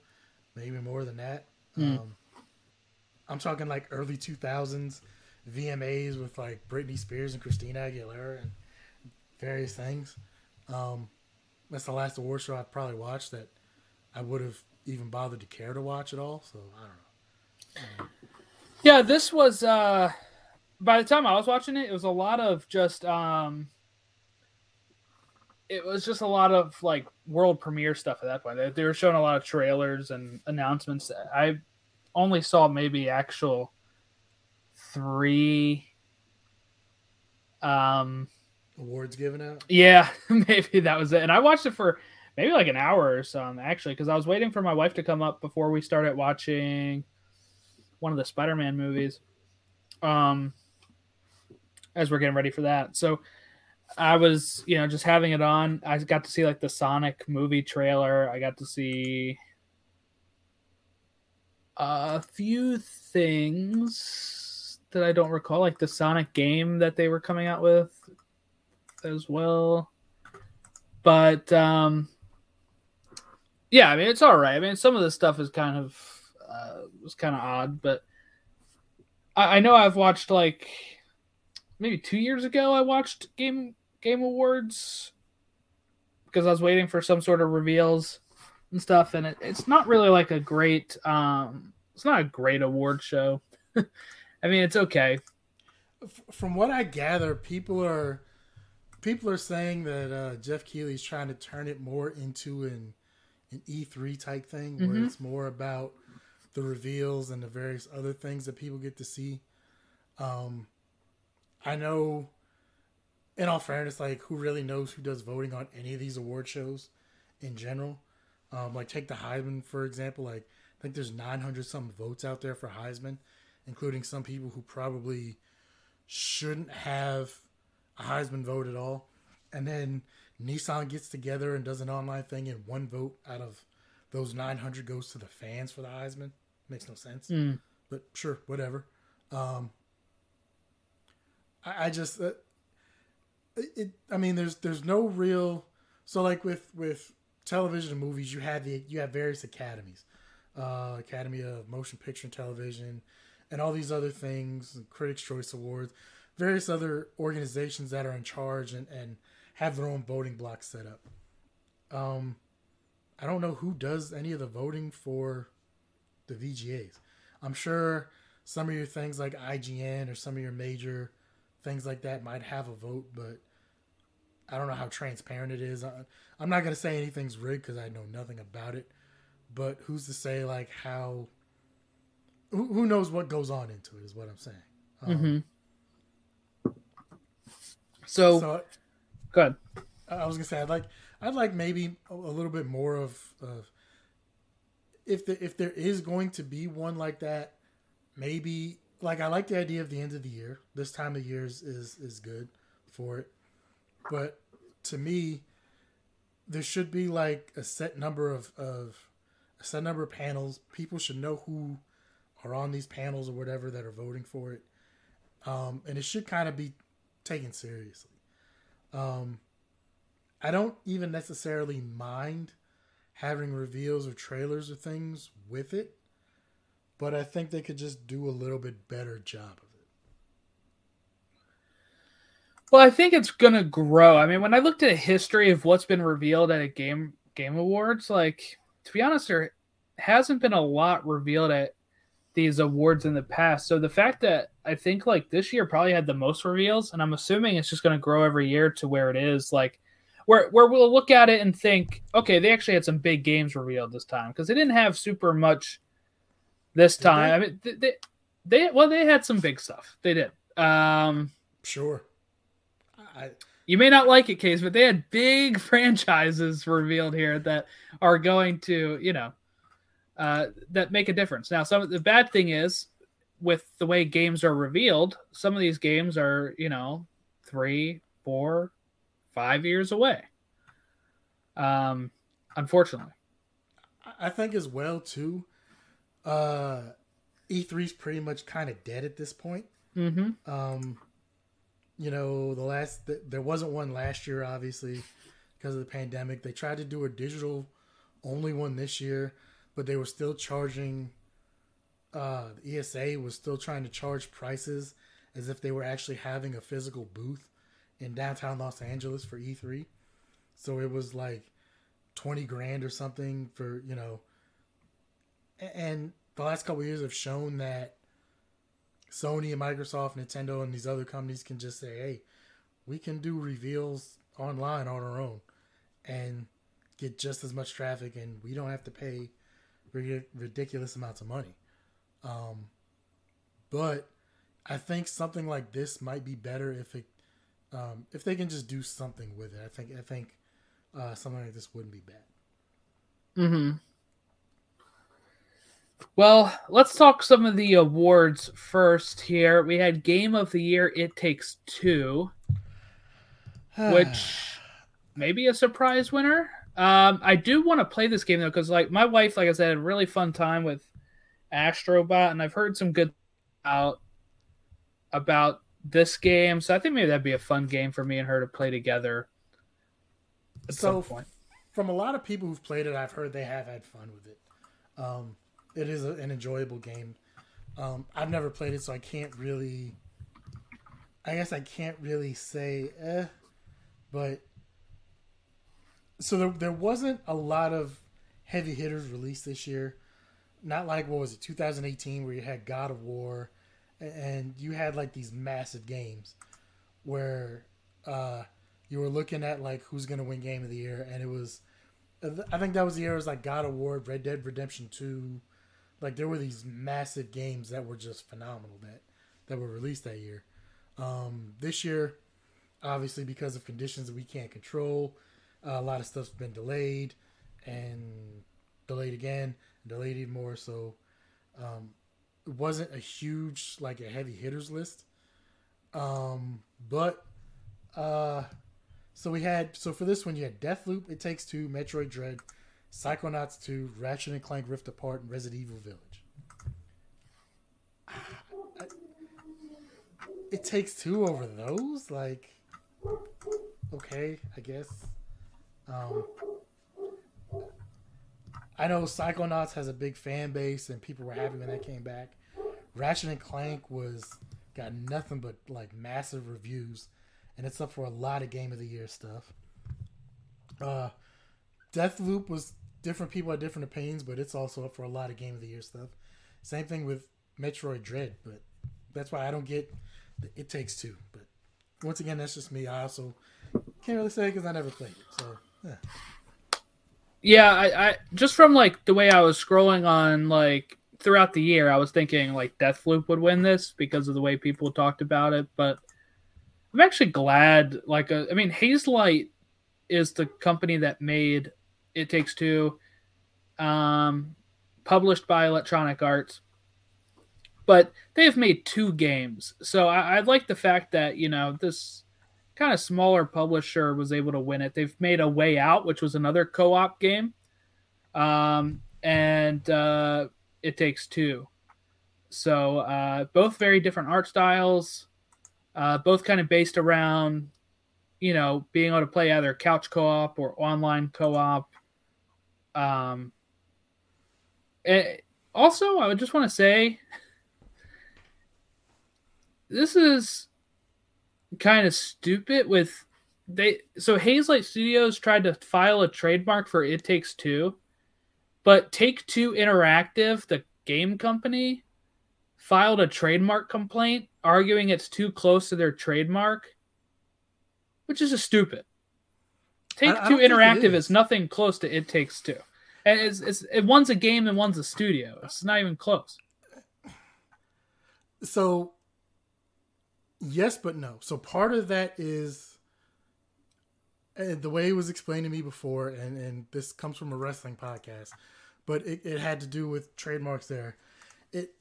maybe more than that. Mm. Um, I'm talking like early 2000s VMAs with like Britney Spears and Christina Aguilera and various things. Um, that's the last award show I probably watched that I would have even bothered to care to watch at all. So I don't know. Um, yeah, this was uh by the time I was watching it, it was a lot of just um it was just a lot of like world premiere stuff at that point. They, they were showing a lot of trailers and announcements. I only saw maybe actual three um awards given out. Yeah, <laughs> maybe that was it. And I watched it for maybe like an hour or so actually because I was waiting for my wife to come up before we started watching one of the Spider-Man movies. Um as we're getting ready for that. So I was, you know, just having it on. I got to see like the Sonic movie trailer. I got to see a few things that I don't recall, like the Sonic game that they were coming out with as well. But um yeah, I mean it's all right. I mean some of the stuff is kind of uh was kind of odd, but I, I know I've watched like maybe two years ago I watched Game Game Awards because I was waiting for some sort of reveals and stuff, and it, it's not really like a great um it's not a great award show. <laughs> I mean, it's okay. From what I gather, people are people are saying that uh, Geoff Keighley's trying to turn it more into an an E3 type thing, where mm-hmm. it's more about the reveals and the various other things that people get to see. Um, I know, in all fairness, like who really knows who does voting on any of these award shows in general? Um, like take the Heisman for example. Like I think there's 900 some votes out there for Heisman, including some people who probably shouldn't have a Heisman vote at all. And then Nissan gets together and does an online thing, and one vote out of those 900 goes to the fans for the Heisman. Makes no sense. Mm. But sure, whatever. Um, I, I just uh, it. I mean, there's there's no real. So like with with television and movies, you have the you have various academies, uh, Academy of Motion Picture and Television, and all these other things, Critics' Choice Awards, various other organizations that are in charge and, and have their own voting blocks set up. Um, I don't know who does any of the voting for the VGAs. I'm sure some of your things like IGN or some of your major things like that might have a vote, but I don't know how transparent it is. I, am not gonna say anything's rigged because I know nothing about it. But who's to say like how? Who, who knows what goes on into it? Is what I'm saying. Um, mm-hmm. So, so good. I was gonna say I'd like I'd like maybe a, a little bit more of, of if the if there is going to be one like that, maybe like I like the idea of the end of the year. This time of year is is, is good for it. But to me, there should be like a set number of, of a set number of panels. People should know who are on these panels or whatever that are voting for it. Um, and it should kind of be taken seriously. Um, I don't even necessarily mind having reveals or trailers or things with it but I think they could just do a little bit better job of it. Well, I think it's gonna grow. I mean, when I looked at a history of what's been revealed at a game game awards, like to be honest, there hasn't been a lot revealed at these awards in the past. So the fact that I think like this year probably had the most reveals, and I'm assuming it's just going to grow every year to where it is like where where we'll look at it and think, okay, they actually had some big games revealed this time because they didn't have super much this time. I mean, they, they, they well, they had some big stuff. They did. Um, sure. I, you may not like it, Case, but they had big <laughs> franchises revealed here that are going to, you know, uh, that make a difference. Now, some of the bad thing is with the way games are revealed, some of these games are, you know, three, four, five years away. Um, unfortunately, I think as well too uh, E3's pretty much kind of dead at this point. Mm-hmm. Um, you know, the last there wasn't one last year, obviously, because of the pandemic. They tried to do a digital only one this year, but they were still charging. Uh, the ESA was still trying to charge prices as if they were actually having a physical booth in downtown Los Angeles for E3. So it was like twenty grand or something for you know and the last couple years have shown that Sony and Microsoft, Nintendo, and these other companies can just say, "Hey, we can do reveals online on our own and get just as much traffic, and we don't have to pay ridiculous amounts of money." Um, but I think something like this might be better if it um, if they can just do something with it. I think I think uh, something like this wouldn't be bad. Hmm. Well, let's talk some of the awards first here. We had Game of the Year It Takes Two, <sighs> which may be a surprise winner. Um, I do want to play this game though, because like my wife, like I said, had a really fun time with Astrobot, and I've heard some good out about this game. So I think maybe that'd be a fun game for me and her to play together. at so, from a lot of people who've played it, I've heard they have had fun with it. Um, it is a, an enjoyable game. Um, I've never played it, so I can't really. I guess I can't really say, eh, but so there there wasn't a lot of heavy hitters released this year. Not like what was it, 2018, where you had God of War, and you had like these massive games where uh, you were looking at like who's to win Game of the Year, and it was. I think that was the year it was like God of War, Red Dead Redemption Two, like there were these massive games that were just phenomenal that that were released that year. Um, this year, obviously because of conditions that we can't control, uh, a lot of stuff's been delayed and delayed again, delayed even more. So um, wasn't a huge like a heavy hitters list. Um, but uh, so we had so for this one you had Deathloop, It Takes Two, Metroid Dread, Psychonauts 2, Ratchet and Clank Rift Apart, and Resident Evil Village. <sighs> It takes two over those? Like, okay, I guess. Um, I know Psychonauts has a big fan base and people were happy when that came back. Ratchet and Clank was got nothing but like massive reviews, and it's up for a lot of Game of the Year stuff. Uh, Deathloop was different people had different opinions, but it's also up for a lot of game of the year stuff. Same thing with Metroid Dread, but that's why I don't get It Takes Two. But once again, that's just me. I also can't really say because I never played it. So yeah. Yeah, I, I just from like the way I was scrolling on like throughout the year, I was thinking like Deathloop would win this because of the way people talked about it. But I'm actually glad. Like, uh, I mean, Hazelight is the company that made It Takes Two, um, published by Electronic Arts. But they have made two games, so I, I like the fact that you know this kind of smaller publisher was able to win it. They've made a Way Out, which was another co-op game, um, and uh, It Takes Two. So uh, both very different art styles, uh, both kind of based around, you know, being able to play either couch co-op or online co-op. Um, also, I would just want to say, this is kind of stupid with they so Hazelight Studios tried to file a trademark for It Takes Two, but Take Two Interactive, the game company, filed a trademark complaint arguing it's too close to their trademark, which is a stupid. Take I, Two I Interactive is. is. nothing close to It Takes Two. And it's, it's it one's a game and one's a studio. It's not even close. So yes, but no. So part of that is eh, the way it was explained to me before, and, and this comes from a wrestling podcast, but it, it had to do with trademarks there. It,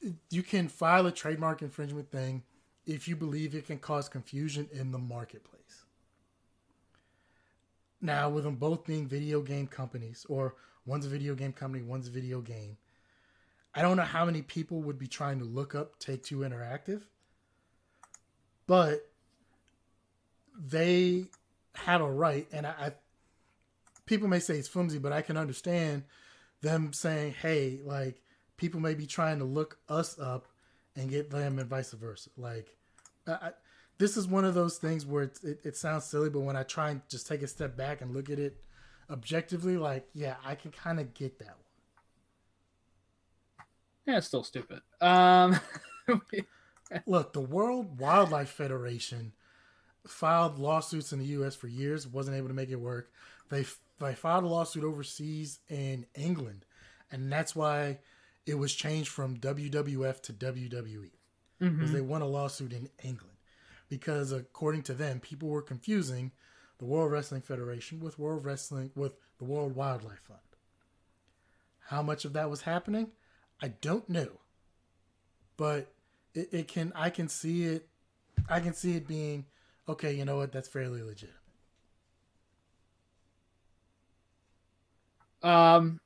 it you can file a trademark infringement thing if you believe it can cause confusion in the marketplace. Now, with them both being video game companies, or one's a video game company, one's a video game, I don't know how many people would be trying to look up Take Two Interactive but they have a right, and I, I people may say it's flimsy, but I can understand them saying, "Hey, like people may be trying to look us up and get them, and vice versa." Like, I, this is one of those things where it, it, it sounds silly, but when I try and just take a step back and look at it objectively, like, yeah, I can kind of get that one. Yeah, it's still stupid. Um, <laughs> Look, the World Wildlife Federation filed lawsuits in the U.S. for years, wasn't able to make it work. They they filed a lawsuit overseas in England, and that's why it was changed from WWF to WWE because mm-hmm. they won a lawsuit in England because according to them, people were confusing the World Wrestling Federation with World Wrestling with the World Wildlife Fund. How much of that was happening, I don't know, but it, it can I can see it I can see it being okay, you know what, that's fairly legitimate. Um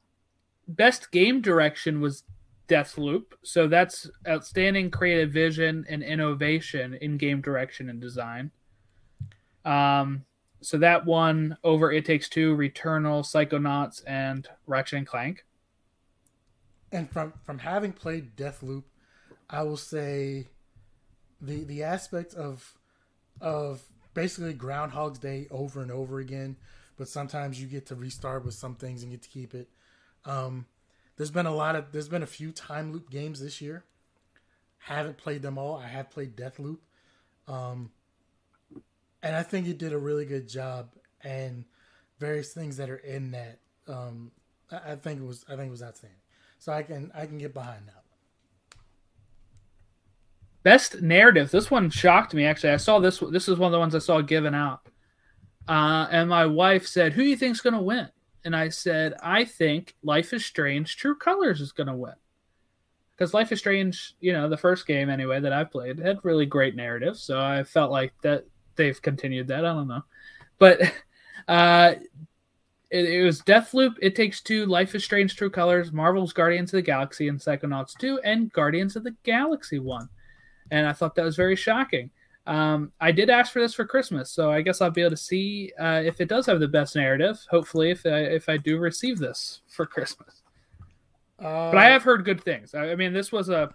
best game direction was Deathloop. So that's outstanding creative vision and innovation in game direction and design. Um so that one over It Takes Two, Returnal, Psychonauts, and Ratchet and Clank. And from from having played Deathloop I will say the the aspect of of basically Groundhog's Day over and over again, but sometimes you get to restart with some things and get to keep it. Um, there's been a lot of there's been a few time loop games this year. Haven't played them all. I have played Deathloop, um, and I think it did a really good job. And various things that are in that, um, I, I think it was I think it was outstanding. So I can I can get behind that. Best narrative. This one shocked me. Actually, I saw this. This is one of the ones I saw given out. Uh, and my wife said, "Who do you think's going to win?" And I said, "I think Life is Strange: True Colors is going to win." Because Life is Strange, you know, the first game anyway that I played had really great narrative, so I felt like that they've continued that. I don't know, but <laughs> uh, it, it, was Deathloop, It Takes Two, Life is Strange: True Colors, Marvel's Guardians of the Galaxy, and Psychonauts 2, and Guardians of the Galaxy 1 and I thought that was very shocking. Um, I did ask for this for Christmas, so I guess I'll be able to see uh, if it does have the best narrative. Hopefully, if I, if I do receive this for Christmas. Uh, but I have heard good things. I, I, mean, this was a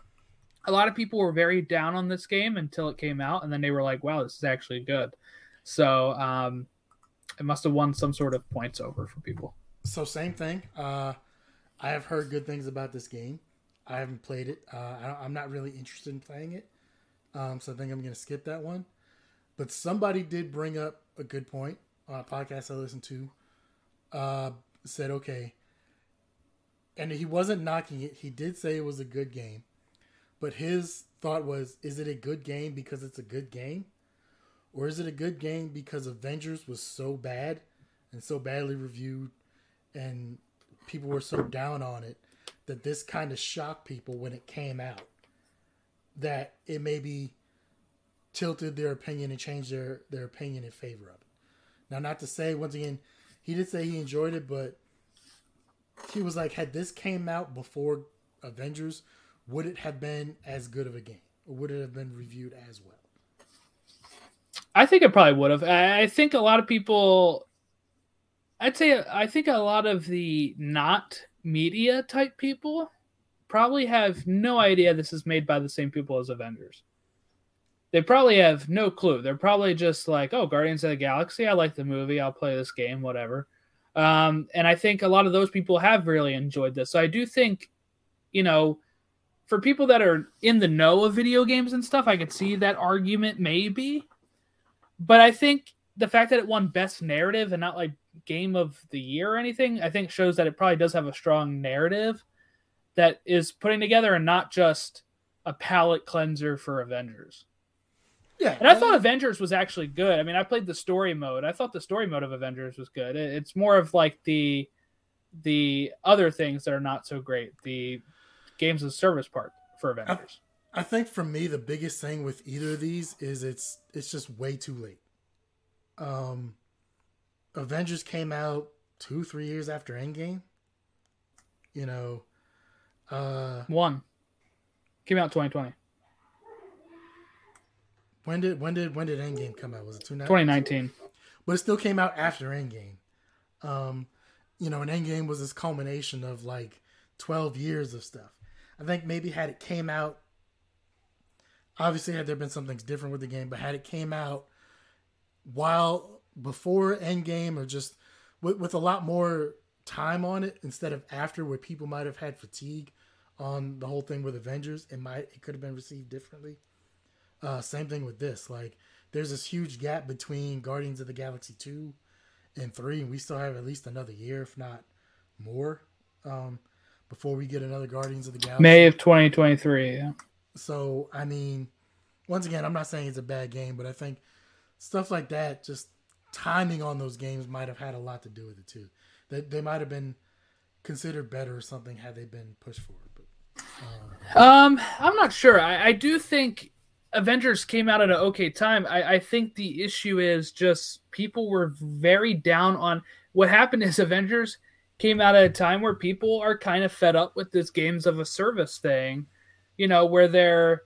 a lot of people were very down on this game until it came out, and then they were like, "Wow, this is actually good." So um, it must have won some sort of points over for people. So same thing. Uh, I have heard good things about this game. I haven't played it. Uh, I, am not really interested in playing it, um, so I think I'm going to skip that one. But somebody did bring up a good point on a podcast I listened to. Uh, said, okay, and he wasn't knocking it. He did say it was a good game, but his thought was, is it a good game because it's a good game? Or is it a good game because Avengers was so bad and so badly reviewed and people were so down on it that this kind of shocked people when it came out that it maybe tilted their opinion and changed their, their opinion in favor of it. Now, not to say, once again, he did say he enjoyed it, but he was like, had this came out before Avengers, would it have been as good of a game? Or would it have been reviewed as well? I think it probably would have. I think a lot of people, I'd say, I think a lot of the not media type people probably have no idea this is made by the same people as Avengers. They probably have no clue. They're probably just like, oh, Guardians of the Galaxy, I like the movie, I'll play this game, whatever. Um, and I think a lot of those people have really enjoyed this. So I do think, you know, for people that are in the know of video games and stuff, I could see that argument maybe. But I think the fact that it won best narrative and not like game of the year or anything, I think shows that it probably does have a strong narrative that is putting together and not just a palate cleanser for Avengers. Yeah, and I thought Avengers was actually good. I mean, I played the story mode. I thought the story mode of Avengers was good. It's more of like the the other things that are not so great. The games of service part for Avengers. I, I think for me the biggest thing with either of these is it's it's just way too late. Um, Avengers came out two three years after Endgame. You know, uh, one came out twenty twenty. When did when did when did Endgame come out? Was it 2019? But it still came out after Endgame. Um, you know, and Endgame was this culmination of like 12 years of stuff. I think maybe had it came out, obviously had there been some things different with the game, but had it came out while before Endgame or just with, with a lot more time on it instead of after, where people might have had fatigue on the whole thing with Avengers, it might it could have been received differently. Uh, same thing with this. Like, there's this huge gap between Guardians of the Galaxy two and three, and we still have at least another year, if not more. Um, before we get another Guardians of the Galaxy. May of 2023. Yeah. So, I mean, once again, I'm not saying it's a bad game, but I think stuff like that, just timing on those games might have had a lot to do with it too. That they, they might have been considered better or something had they been pushed forward. Um I'm not sure. I, I do think Avengers came out at an okay time. I, I think the issue is just people were very down on what happened is Avengers came out at a time where people are kind of fed up with this games of a service thing, you know, where they're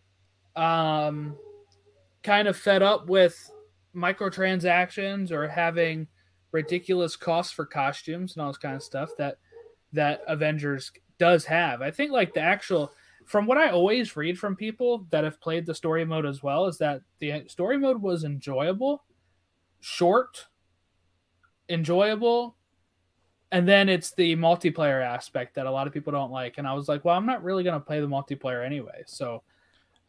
um, kind of fed up with microtransactions or having ridiculous costs for costumes and all this kind of stuff that that Avengers does have. I think like the actual from what I always read from people that have played the story mode as well is that the story mode was enjoyable, short, enjoyable, and then it's the multiplayer aspect that a lot of people don't like and i was like well i'm not really going to play the multiplayer anyway so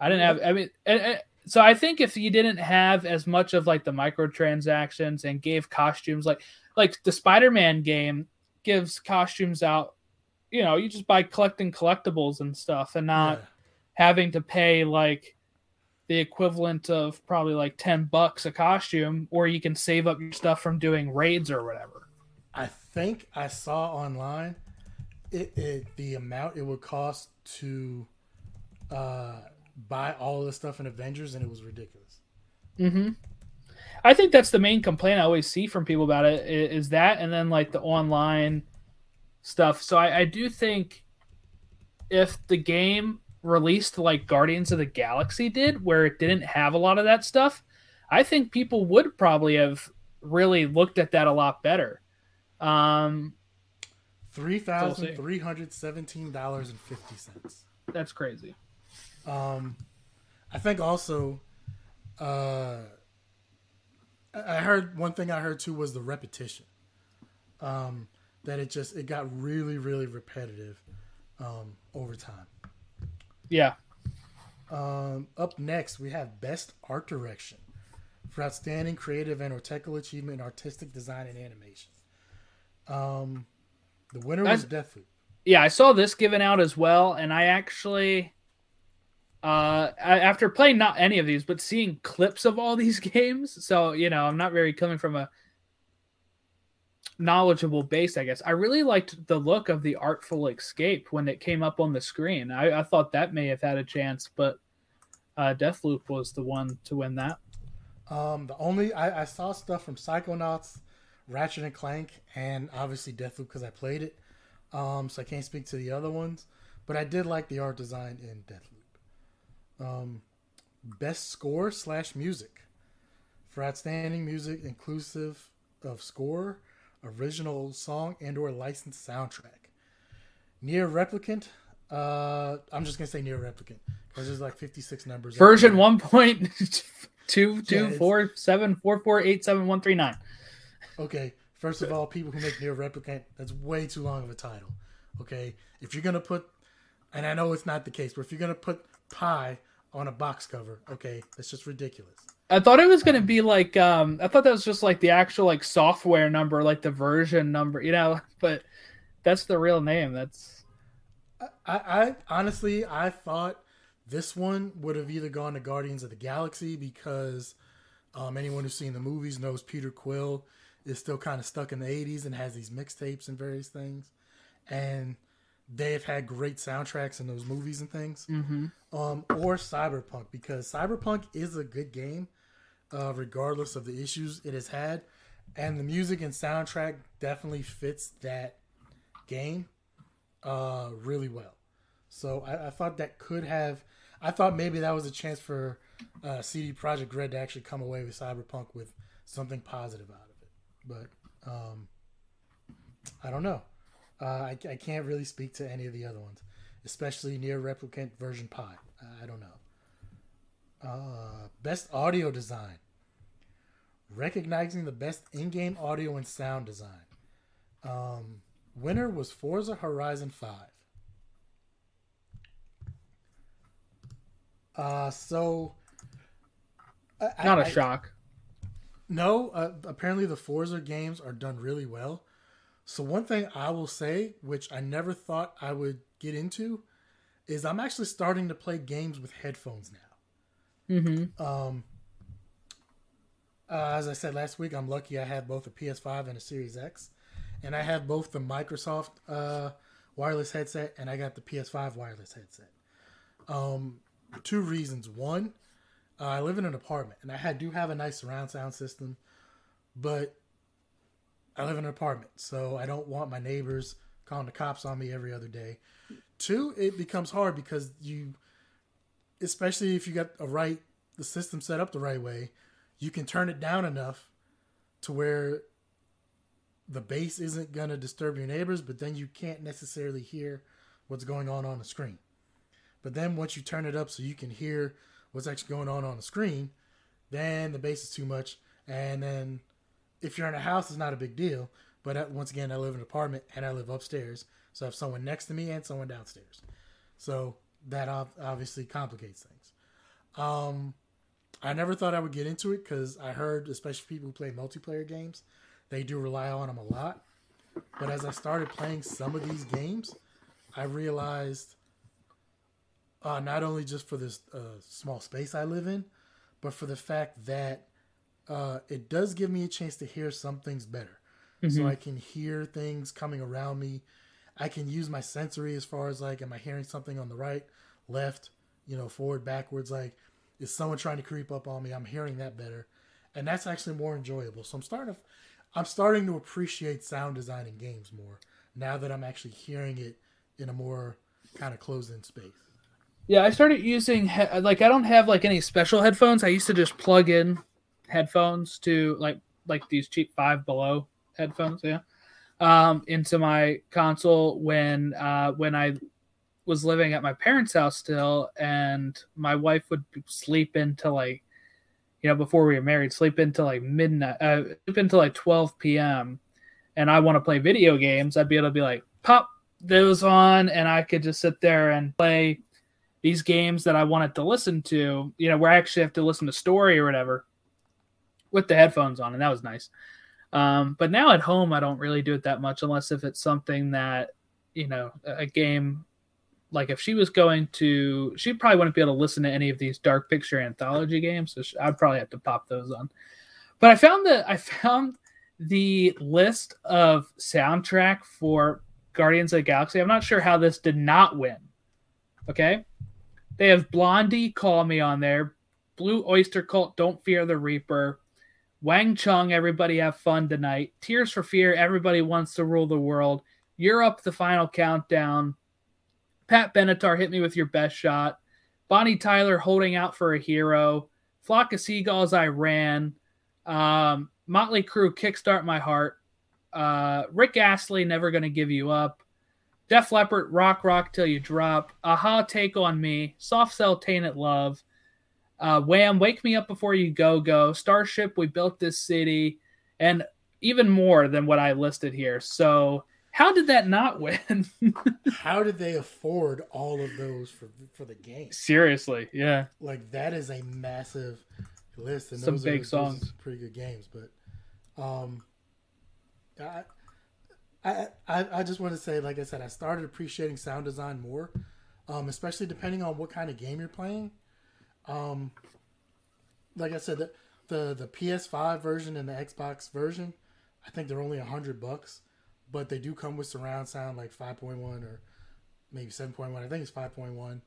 i didn't have i mean and, and, so i think if you didn't have as much of like the microtransactions and gave costumes like like the spider-man game gives costumes out you know you just buy collecting collectibles and stuff and not yeah. having to pay like the equivalent of probably like 10 bucks a costume or you can save up your stuff from doing raids or whatever I think I saw online it, it the amount it would cost to uh, buy all of the stuff in Avengers, and it was ridiculous. Mm-hmm. I think that's the main complaint I always see from people about it is that, and then like the online stuff. So I, I do think if the game released like Guardians of the Galaxy did, where it didn't have a lot of that stuff, I think people would probably have really looked at that a lot better. Um, three thousand three hundred seventeen dollars and fifty cents. That's crazy. Um, I think also, uh, I heard one thing I heard too was the repetition. Um, that it just it got really really repetitive um, over time. Yeah. Um, up next, we have Best Art Direction for outstanding creative and or technical achievement in artistic design and animation. Um, the winner was Deathloop. Yeah, I saw this given out as well, and I actually, uh, after playing not any of these, but seeing clips of all <laughs> these games, so you know, I'm not very coming from a knowledgeable base, I guess. I really liked the look of the Artful Escape when it came up on the screen. I, I thought that may have had a chance, but uh, Deathloop was the one to win that. Um, the only I, I saw stuff from Psychonauts, Ratchet and Clank, and obviously Deathloop because I played it. Um, so I can't speak to the other ones, but I did like the art design in Deathloop. Um, best score slash music for outstanding music inclusive of score original song and or licensed soundtrack. NieR Replicant. Uh, I'm just gonna say NieR Replicant because there's like 56 numbers. Version 1.22474487139. Okay, first of all, people who make NieR Replicant, that's way too long of a title. Okay, if you're gonna put, and I know it's not the case, but if you're gonna put pie on a box cover, okay, that's just ridiculous. I thought it was gonna be like um I thought that was just like the actual like software number, like the version number, you know, <laughs> but that's the real name. That's I, I honestly I thought this one would have either gone to Guardians of the Galaxy because um, anyone who's seen the movies knows Peter Quill is still kind of stuck in the 80s and has these mixtapes and various things. And they've had great soundtracks in those movies and things. Mm-hmm. Um, or Cyberpunk because Cyberpunk is a good game, uh, regardless of the issues it has had, and the music and soundtrack definitely fits that game uh, really well. So I, I, thought that could have. I thought maybe that was a chance for uh, CD Projekt Red to actually come away with Cyberpunk with something positive out of it, but um, I don't know. Uh, I, I can't really speak to any of the other ones, especially NieR Replicant version Pi. I don't know. Uh, best audio design. Recognizing the best in-game audio and sound design. Um, winner was Forza Horizon 5. Uh, so not a shock. No, uh, apparently the Forza games are done really well. So one thing I will say, which I never thought I would get into, is I'm actually starting to play games with headphones now. Mm-hmm. Um, uh, as I said last week, I'm lucky I have both a PS5 and a Series X, and I have both the Microsoft uh, wireless headset and I got the PS5 wireless headset. Um, two reasons. One, uh, I live in an apartment, and I do have a nice surround sound system, but I live in an apartment, so I don't want my neighbors calling the cops on me every other day. Two, it becomes hard because you, especially if you got a right, the system set up the right way, you can turn it down enough to where the bass isn't going to disturb your neighbors, but then you can't necessarily hear what's going on on the screen. But then once you turn it up so you can hear what's actually going on on the screen, then the bass is too much, and then if you're in a house, it's not a big deal. But once again, I live in an apartment and I live upstairs, so I have someone next to me and someone downstairs. So that obviously complicates things. Um, I never thought I would get into it because I heard, especially people who play multiplayer games, they do rely on them a lot. But as I started playing some of these games, I realized uh, not only just for this uh, small space I live in, but for the fact that uh, it does give me a chance to hear some things better. Mm-hmm. So I can hear things coming around me. I can use my sensory as far as like, am I hearing something on the right, left, you know, forward, backwards? Like, is someone trying to creep up on me? I'm hearing that better, and that's actually more enjoyable. So I'm starting to, I'm starting to appreciate sound design in games more now that I'm actually hearing it in a more kind of closed-in space. Yeah, I started using like I don't have like any special headphones. I used to just plug in headphones to like like these cheap five below headphones, yeah, um, into my console when uh, when I was living at my parents' house still, and my wife would sleep into like, you know, before we were married, sleep into like midnight, uh, sleep into like twelve p.m. And I want to play video games. I'd be able to be like, pop those on, and I could just sit there and play these games that I wanted to listen to, you know, where I actually have to listen to story or whatever with the headphones on, and that was nice. Um, but now at home, I don't really do it that much unless if it's something that, you know, a game like if she was going to, she probably wouldn't be able to listen to any of these dark picture anthology games. So she, I'd probably have to pop those on. But I found that I <laughs> found the list of soundtrack for Guardians of the Galaxy. I'm not sure how this did not win. Okay. They have Blondie, Call Me on there. Blue Oyster Cult, Don't Fear the Reaper. Wang Chung, Everybody Have Fun Tonight. Tears for Fear, Everybody Wants to Rule the World. Europe, The Final Countdown. Pat Benatar, Hit Me With Your Best Shot. Bonnie Tyler, Holding Out for a Hero. Flock of Seagulls, I Ran. Um, Motley Crue, Kickstart My Heart. Uh, Rick Astley, Never Gonna Give You Up. Def Leppard, Rock Rock Till You Drop, Aha, Take On Me, Soft Cell, Tainted Love, uh, Wham, Wake Me Up Before You Go Go, Starship, We Built This City, and even more than what I listed here. So, how did that not win? <laughs> how did they afford all of those for for the game? Seriously, yeah. Like that is a massive list, and some those big are, songs, those are pretty good games. But, um, I, I, I, I just want to say, like I said, I started appreciating sound design more, um, especially depending on what kind of game you're playing. Um, like I said, the, the the PS5 version and the Xbox version, I think they're only a hundred bucks, but they do come with surround sound like 5.1 or maybe 7.1. I think it's 5.1,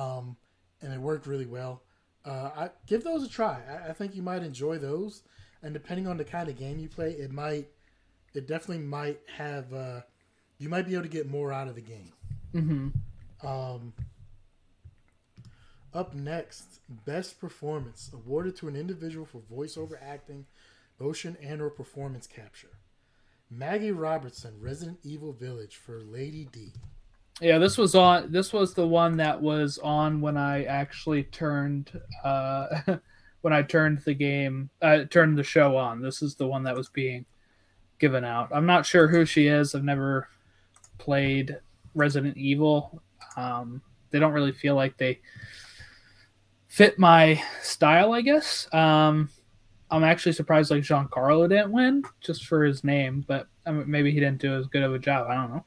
um, and it worked really well. Uh, I give those a try. I, I think you might enjoy those, and depending on the kind of game you play, it might it definitely might have uh, you might be able to get more out of the game. Mm-hmm. Um, up next, best performance awarded to an individual for voiceover acting, motion, and/or performance capture. Maggie Robertson, Resident Evil Village for Lady D. Yeah, this was on. This was the one that was on when I actually turned. Uh, <laughs> when I turned the game, uh, turned the show on. This is the one that was being given out. I'm not sure who she is. I've never played Resident Evil. Um, they don't really feel like they fit my style, I guess. Um, I'm actually surprised like Giancarlo didn't win just for his name, but I mean, maybe he didn't do as good of a job. I don't know.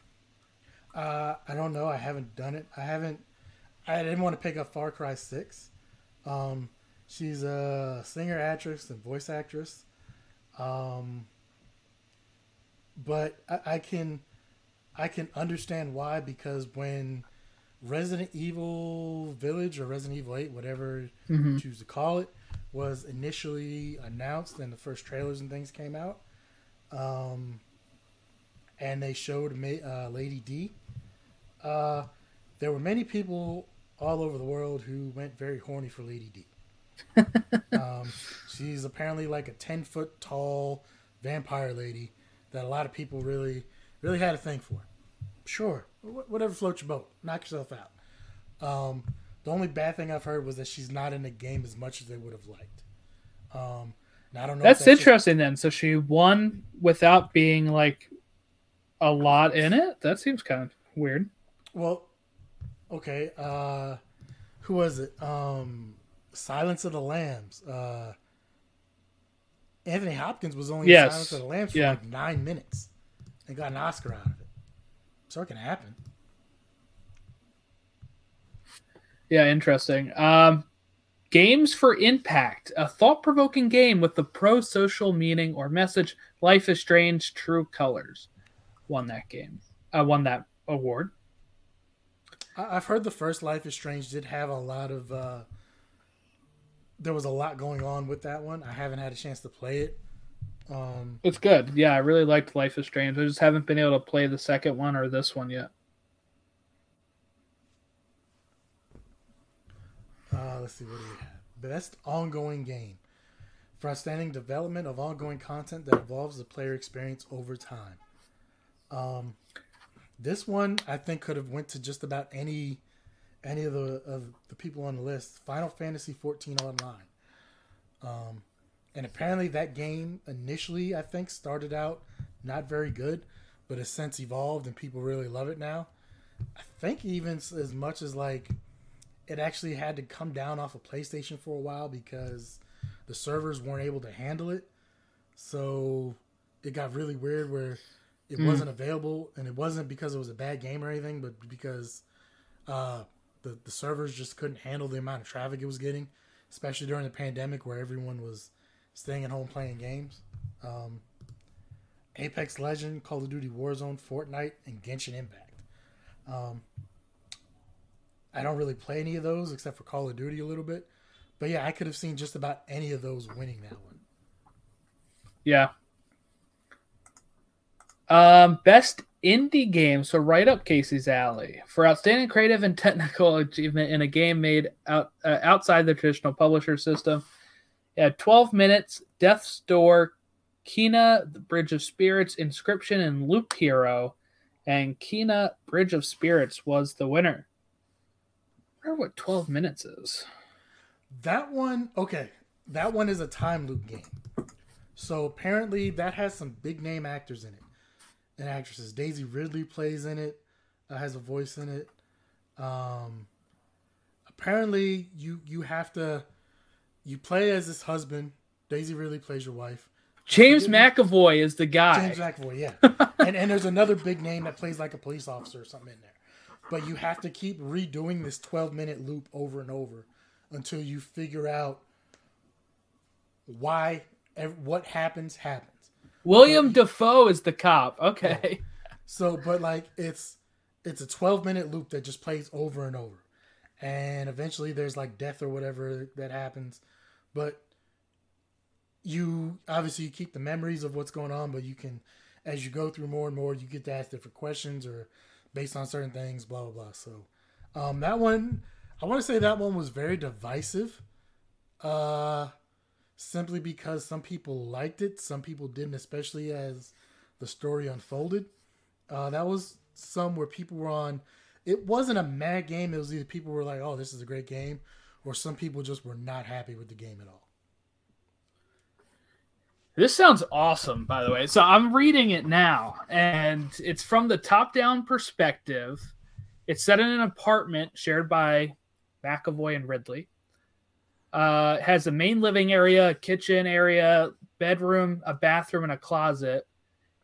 Uh, I don't know. I haven't done it. I haven't. I didn't want to pick up Far Cry Six. Um, she's a singer, actress, and voice actress. Um, but I, I can I can understand why because when Resident Evil Village or Resident Evil 8, whatever mm-hmm. you choose to call it, was initially announced and the first trailers and things came out. Um, and they showed uh, Lady D. Uh, there were many people all over the world who went very horny for Lady D. <laughs> um, she's apparently like a 10 foot tall vampire lady that a lot of people really, really had a thing for. Sure, whatever floats your boat. Knock yourself out. Um, the only bad thing I've heard was that she's not in the game as much as they would have liked. Um, I don't know. That's, that's interesting just... then. So she won without being like a lot in it. That seems kind of weird. Well, okay. Uh, who was it? Um, Silence of the Lambs. Uh, Anthony Hopkins was only yes. in Silence of the Lambs for yeah. like nine minutes and got an Oscar out of it. So it can happen. Yeah, interesting. Um, games for Impact, a thought provoking game with the pro social meaning or message Life is Strange True Colors. Won that game. I uh, won that award. I've heard the first Life is Strange did have a lot of uh, there was a lot going on with that one. I haven't had a chance to play it. Um, it's good. Yeah, I really liked Life is Strange. I just haven't been able to play the second one or this one yet. Uh, let's see what have. Best ongoing game for outstanding development of ongoing content that evolves the player experience over time. Um, this one I think could have went to just about any any of the of the people on the list. Final Fantasy 14 Online. Um, and apparently that game initially I think started out not very good, but has since evolved and people really love it now. I think even as much as like it actually had to come down off of PlayStation for a while because the servers weren't able to handle it. So it got really weird where it mm. wasn't available, and it wasn't because it was a bad game or anything, but because uh, the the servers just couldn't handle the amount of traffic it was getting, especially during the pandemic where everyone was staying at home playing games. Um, Apex Legend, Call of Duty Warzone, Fortnite, and Genshin Impact. Um, I don't really play any of those except for Call of Duty a little bit. But yeah, I could have seen just about any of those winning that one. Yeah. Um, best indie game, so right up Casey's alley for outstanding creative and technical achievement in a game made out uh, outside the traditional publisher system. Yeah, 12 minutes, Death's Door, Kena, the Bridge of Spirits, Inscryption, and Loop Hero. And Kena, Bridge of Spirits was the winner. I wonder what 12 minutes is. That one, okay. That one is a time loop game. So apparently that has some big name actors in it and actresses. Daisy Ridley plays in it, uh, has a voice in it. Um, apparently you you have to you play as this husband. Daisy Ridley plays your wife. James McAvoy is the guy. James McAvoy, yeah. <laughs> and and there's another big name that plays like a police officer or something in there. But you have to keep redoing this 12 minute loop over and over until you figure out why what happens happens. William Dafoe is the cop. Okay. Yeah. So, but like it's it's a 12 minute loop that just plays over and over. And eventually there's like death or whatever that happens. But you obviously you keep the memories of what's going on, but you can as you go through more and more, you get to ask different questions or based on certain things, blah blah blah. So um that one I want to say that one was very divisive. Uh simply because some people liked it, some people didn't, especially as the story unfolded. Uh, that was some where people were on. It wasn't a mad game. It was either people were like, "Oh, this is a great game," or some people just were not happy with the game at all. This sounds awesome, by the way. So I'm reading it now, and it's from the top-down perspective. It's set in an apartment shared by McAvoy and Ridley. Uh, has a main living area, a kitchen area, bedroom, a bathroom, and a closet.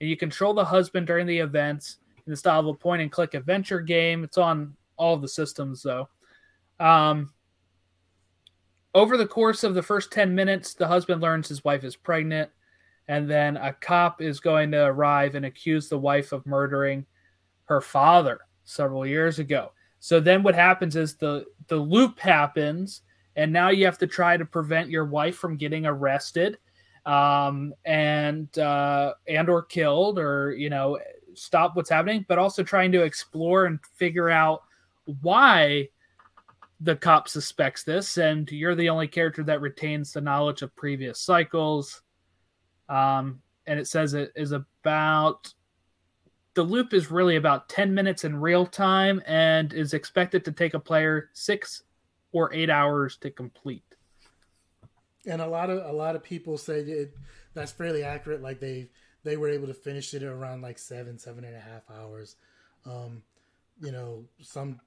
And you control the husband during the events in the style of a point and click adventure game. It's on all the systems though. Um, over the course of the first 10 minutes, the husband learns his wife is pregnant, and then a cop is going to arrive and accuse the wife of murdering her father several years ago. So then what happens is the the loop happens and now you have to try to prevent your wife from getting arrested um, and uh, and or killed or you know stop what's happening but also trying to explore and figure out why the cop suspects this and you're the only character that retains the knowledge of previous cycles um, and it says it is about the loop is really about 10 minutes in real time and is expected to take a player six or eight hours to complete. And a lot of a lot of people say it, that's fairly accurate. Like they they were able to finish it around like seven seven and a half hours. Um, you know, some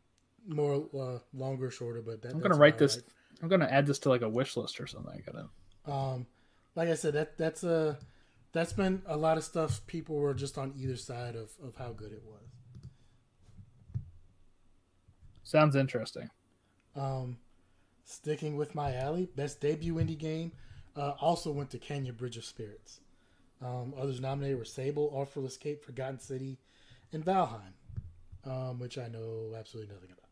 more uh, longer, shorter. But that, I'm gonna write this. Like. I'm gonna add this to like a wish list or something. I gotta. Um, like I said, that that's a that's been a lot of stuff. People were just on either side of of how good it was. Sounds interesting. Um, sticking with my alley, best debut indie game uh, also went to Kena Bridge of Spirits. Um, others nominated were Sable, Artful Escape, Forgotten City, and Valheim, um, which I know absolutely nothing about.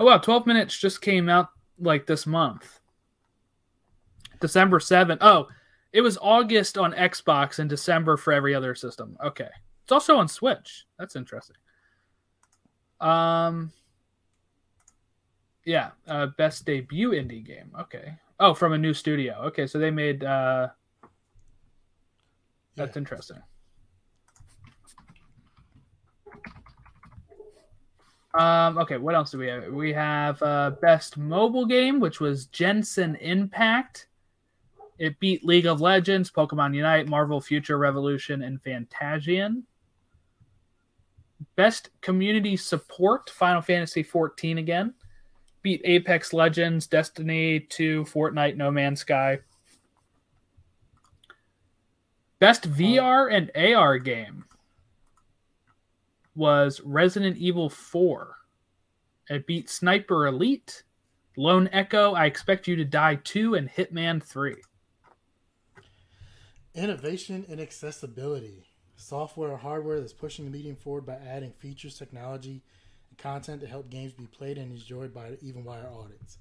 Oh wow, 12 minutes just came out like this month. December 7th. Oh, it was August on Xbox and December for every other system. Okay. It's also on Switch. That's interesting. Um yeah, uh, best debut indie game. Okay. Oh, from a new studio. Okay, so they made. uh That's yeah. interesting. Um, okay, what else do we have? We have uh, best mobile game, which was Genshin Impact. It beat League of Legends, Pokemon Unite, Marvel Future Revolution, and Fantasian. Best community support, Final Fantasy 14 again. Beat Apex Legends, Destiny 2, Fortnite, No Man's Sky. Best VR and AR game was Resident Evil 4. It beat Sniper Elite, Lone Echo, I Expect You to Die 2, and Hitman 3. Innovation and accessibility. Software or hardware that's pushing the medium forward by adding features, technology, and content to help games be played and enjoyed by even wider audience.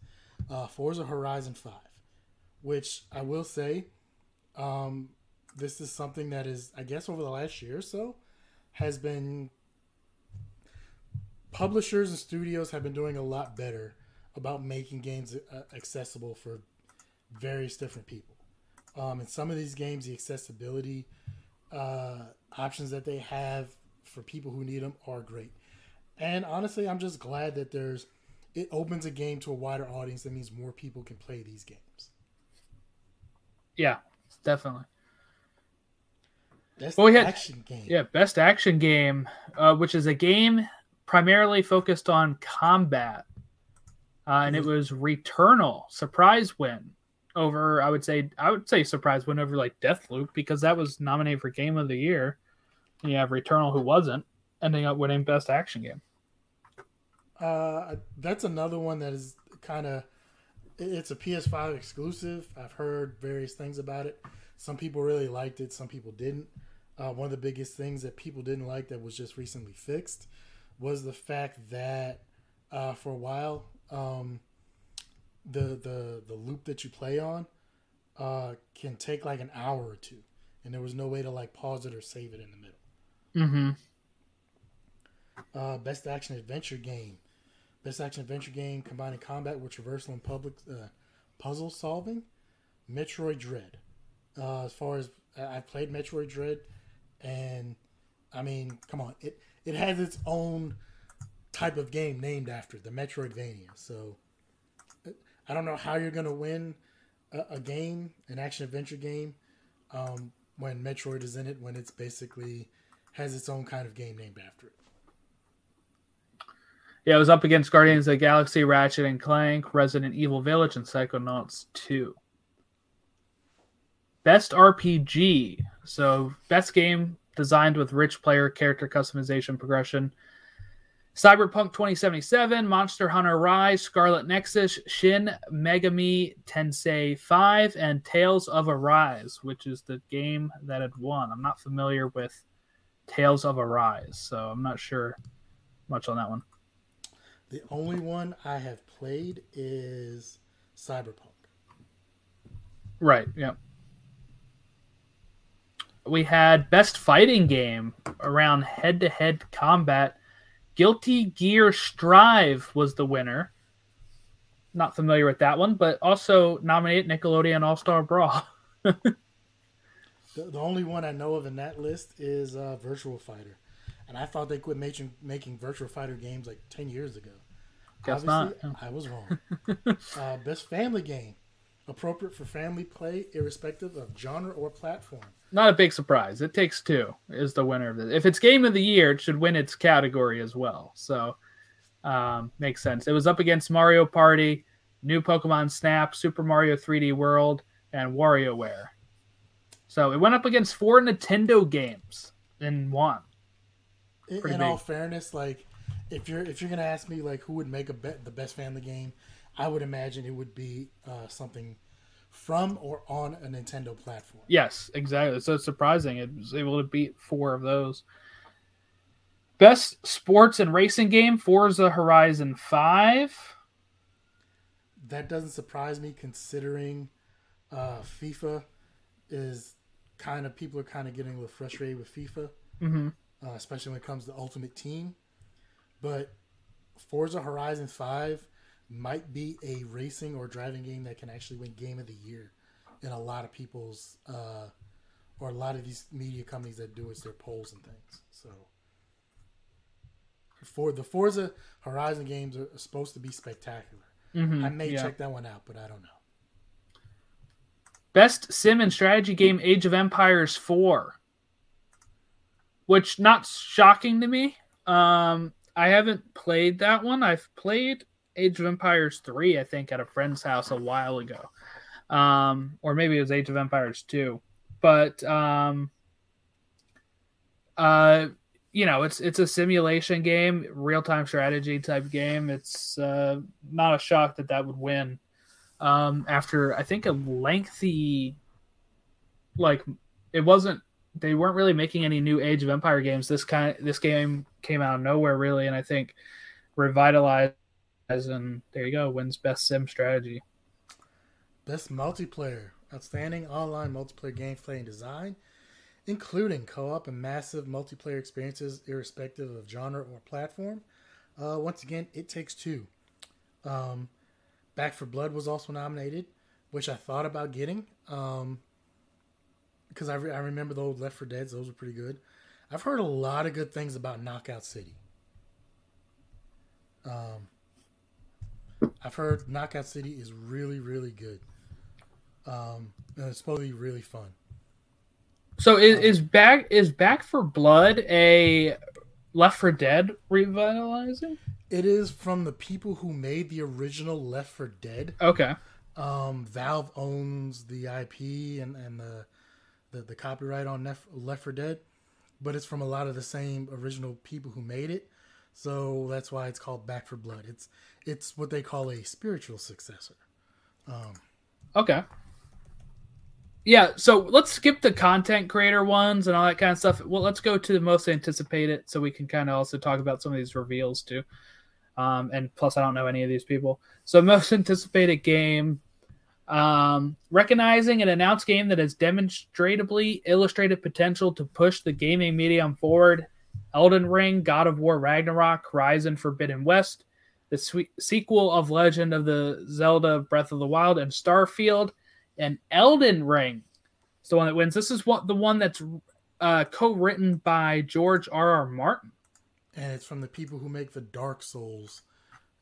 Uh, Forza Horizon 5, which I will say, um, this is something that is, I guess, over the last year or so, has been publishers and studios have been doing a lot better about making games uh, accessible for various different people. Um, in some of these games, the accessibility uh, options that they have for people who need them are great. And honestly, I'm just glad that there's it opens a game to a wider audience. That means more people can play these games. Yeah, definitely. Best Well, we had- action game. Yeah, best action game, uh, which is a game primarily focused on combat, uh, and it was Returnal surprise win over. I would say I would say surprise win over like Deathloop because that was nominated for Game of the Year. And you have Returnal who wasn't ending up winning best action game. Uh, that's another one that is kind of it's a PS5 exclusive. I've heard various things about it. Some people really liked it, some people didn't. Uh, one of the biggest things that people didn't like that was just recently fixed was the fact that uh, for a while um, the the the loop that you play on uh, can take like an hour or two, and there was no way to like pause it or save it in the middle. Mm-hmm. Uh, best action adventure game. Best action adventure game combining combat with traversal and public uh, puzzle solving. Metroid Dread. Uh, as far as I- I've played Metroid Dread, and I mean, come on, it it has its own type of game named after it, the Metroidvania. So I don't know how you're gonna win a, a game, an action adventure game, um, when Metroid is in it, when it's basically has its own kind of game named after it. Yeah, it was up against Guardians of the Galaxy, Ratchet and Clank, Resident Evil Village, and Psychonauts 2. Best RPG. So, best game designed with rich player character customization progression. Cyberpunk 2077, Monster Hunter Rise, Scarlet Nexus, Shin Megami Tensei 5, and Tales of Arise, which is the game that had won. I'm not familiar with Tales of Arise, so I'm not sure much on that one. The only one I have played is Cyberpunk. Right. Yeah. We had best fighting game around head-to-head combat. Guilty Gear Strive was the winner. Not familiar with that one, but also nominated Nickelodeon All Star Brawl. The, the only one I know of in that list is uh, Virtual Fighter, and I thought they quit making making Virtual Fighter games like ten years ago. Guess Obviously, not. I was wrong. <laughs> uh, best family game, appropriate for family play, irrespective of genre or platform. Not a big surprise. It Takes Two is the winner of this. If it's Game of the Year, it should win its category as well. So, um, makes sense. It was up against Mario Party, New Pokemon Snap, Super Mario 3D World, and WarioWare. So it went up against four Nintendo games and won. In, Pretty in big. all fairness, like if you're if you're gonna ask me like who would make a bet the best family game, I would imagine it would be uh, something from or on a Nintendo platform. Yes, exactly. So it's surprising it was able to beat four of those. Best sports and racing game: Forza Horizon Five. That doesn't surprise me considering uh, FIFA is kind of people are kind of getting a little frustrated with FIFA, Mm-hmm. uh, especially when it comes to Ultimate Team. But Forza Horizon Five might be a racing or driving game that can actually win Game of the Year in a lot of people's uh, or a lot of these media companies that do it's their polls and things. So. For the Forza Horizon games are supposed to be spectacular. Mm-hmm. I may yeah. check that one out, but I don't know. Best sim and strategy game: Age of Empires Four. Which not shocking to me. Um, I haven't played that one. I've played Age of Empires 3, I think, at a friend's house a while ago. Um, or maybe it was Age of Empires 2. But um uh you know, it's it's a simulation game, real-time strategy type game. It's uh not a shock that that would win. Um after I think a lengthy like it wasn't they weren't really making any new Age of Empire games. This kind this game came out of nowhere really and I think revitalized and there you go, wins best sim strategy. Best multiplayer, outstanding online multiplayer gameplay and design, including co-op and massive multiplayer experiences, irrespective of genre or platform. Uh, once again, it takes two. Um, Back 4 Blood was also nominated, which I thought about getting because um, I, re- I remember the old Left 4 Dead's; those were pretty good. I've heard a lot of good things about Knockout City. Um, I've heard Knockout City is really, really good. Um, and it's supposed to be really fun. So is, um, is back is Back 4 Blood a Left 4 Dead revitalizing? It is from the people who made the original Left 4 Dead. Okay. Um, Valve owns the IP and, and the, the, the copyright on Left, Left 4 Dead, but it's from a lot of the same original people who made it. So that's why it's called Back 4 Blood. It's it's what they call a spiritual successor. Um, okay. Yeah, so let's skip the content creator ones and all that kind of stuff. Well, let's go to the most anticipated, so we can kind of also talk about some of these reveals too. Um, and plus, I don't know any of these people. So, most <laughs> anticipated game, um, recognizing an announced game that has demonstrably illustrated potential to push the gaming medium forward. Elden Ring, God of War Ragnarok, Horizon Forbidden West, the sequel of Legend of the Zelda Breath of the Wild, and Starfield and Elden Ring is the one that wins. This is what the one that's uh, co-written by George R. R. Martin, and it's from the people who make the Dark Souls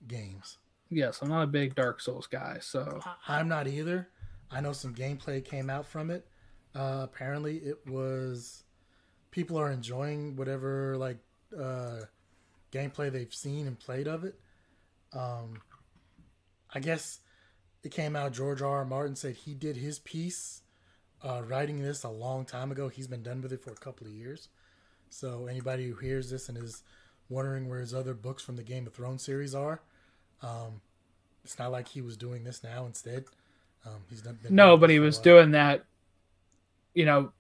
games. Yes, I'm not a big Dark Souls guy, so I'm not either. I know some gameplay came out from it. Uh, apparently, it was people are enjoying whatever like uh, gameplay they've seen and played of it. Um, I guess it came out. George R. R. Martin said he did his piece uh, writing this a long time ago. He's been done with it for a couple of years. So anybody who hears this and is wondering where his other books from the Game of Thrones series are, um, it's not like he was doing this now instead. Um, he's done. No, but he was doing that. You know,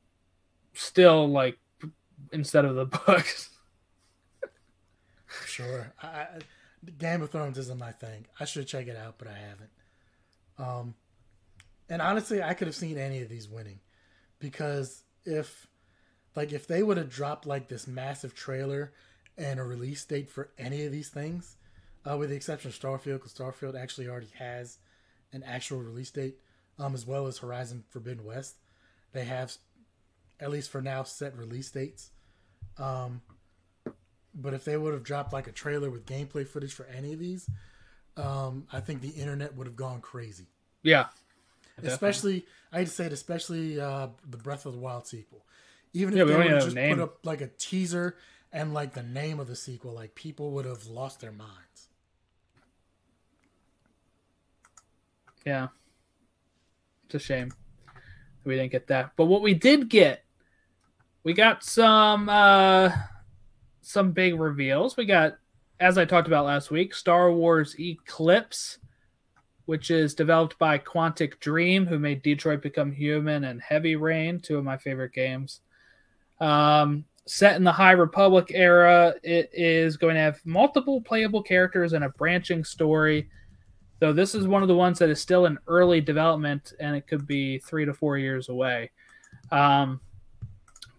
still like instead of the books. <laughs> sure, I, Game of Thrones isn't my thing. I should check it out, but I haven't. Um, and honestly, I could have seen any of these winning because if, like, if they would have dropped like this massive trailer and a release date for any of these things, uh, with the exception of Starfield, because Starfield actually already has an actual release date, um, as well as Horizon Forbidden West, they have, at least for now, set release dates. Um, but if they would have dropped like a trailer with gameplay footage for any of these, um, I think the internet would have gone crazy. Yeah. Especially, I to say it, especially uh, the Breath of the Wild sequel. Even if yeah, they would have just put up like a teaser and like the name of the sequel, like people would have lost their minds. Yeah. It's a shame we didn't get that. But what we did get, we got some uh some big reveals. We got as I talked about last week, Star Wars Eclipse, which is developed by Quantic Dream, who made Detroit Become Human and Heavy Rain, two of my favorite games. Um, set in the High Republic era, it is going to have multiple playable characters and a branching story. Though this is one of the ones that is still in early development and it could be three to four years away. Um,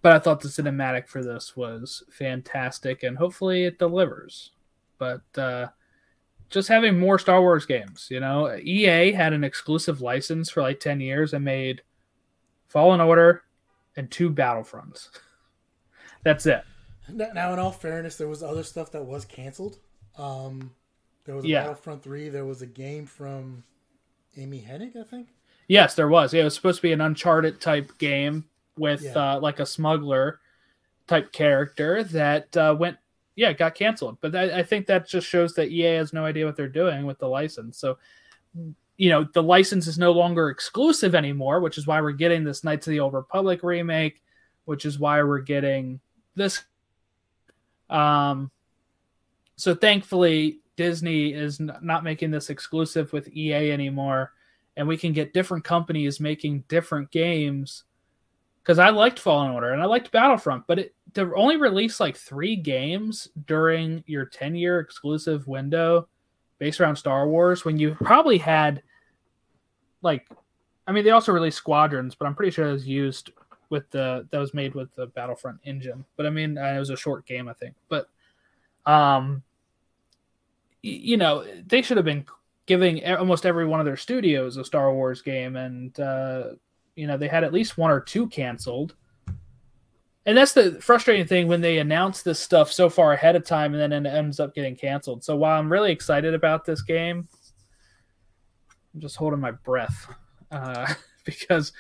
but I thought the cinematic for this was fantastic and hopefully it delivers but uh, just having more Star Wars games. You know, EA had an exclusive license for like ten years and made Fallen Order and two Battlefronts. <laughs> That's it. Now, in all fairness, there was other stuff that was canceled. Um, there was a yeah. Battlefront three. There was a game from Amy Hennig, I think. Yes, there was. Yeah, it was supposed to be an Uncharted type game with yeah. uh, like a smuggler type character that uh, went yeah, got canceled. But I, I think that just shows that EA has no idea what they're doing with the license. So, you know, the license is no longer exclusive anymore, which is why we're getting this Knights of the Old Republic remake, which is why we're getting this. Um, so thankfully, Disney is not making this exclusive with EA anymore, and we can get different companies making different games. Because I liked Fallen Order and I liked Battlefront, but it to only release like three games during your 10 year exclusive window based around Star Wars when you probably had like I mean they also released Squadrons, but I'm pretty sure it was used with the that was made with the Battlefront engine. But I mean uh, it was a short game I think. But um you know, they should have been giving almost every one of their studios a Star Wars game, and uh, you know they had at least one or two canceled. And that's the frustrating thing when they announce this stuff so far ahead of time, and then it ends up getting canceled. So while I'm really excited about this game, I'm just holding my breath uh, <laughs> because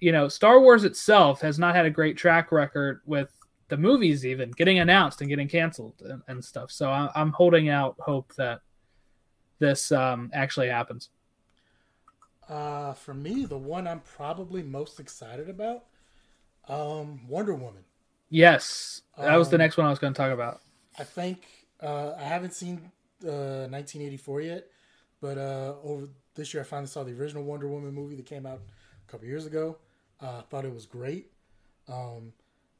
you know Star Wars itself has not had a great track record with the movies even getting announced and getting canceled and, and stuff. So I, I'm holding out hope that this um, actually happens. Uh, for me, the one I'm probably most excited about, um, Wonder Woman. Yes, that um, was the um, next one I was going to talk about. I think uh, I haven't seen uh, 1984 yet, but uh, over this year I finally saw the original Wonder Woman movie that came out a couple years ago. I uh, thought it was great. Um,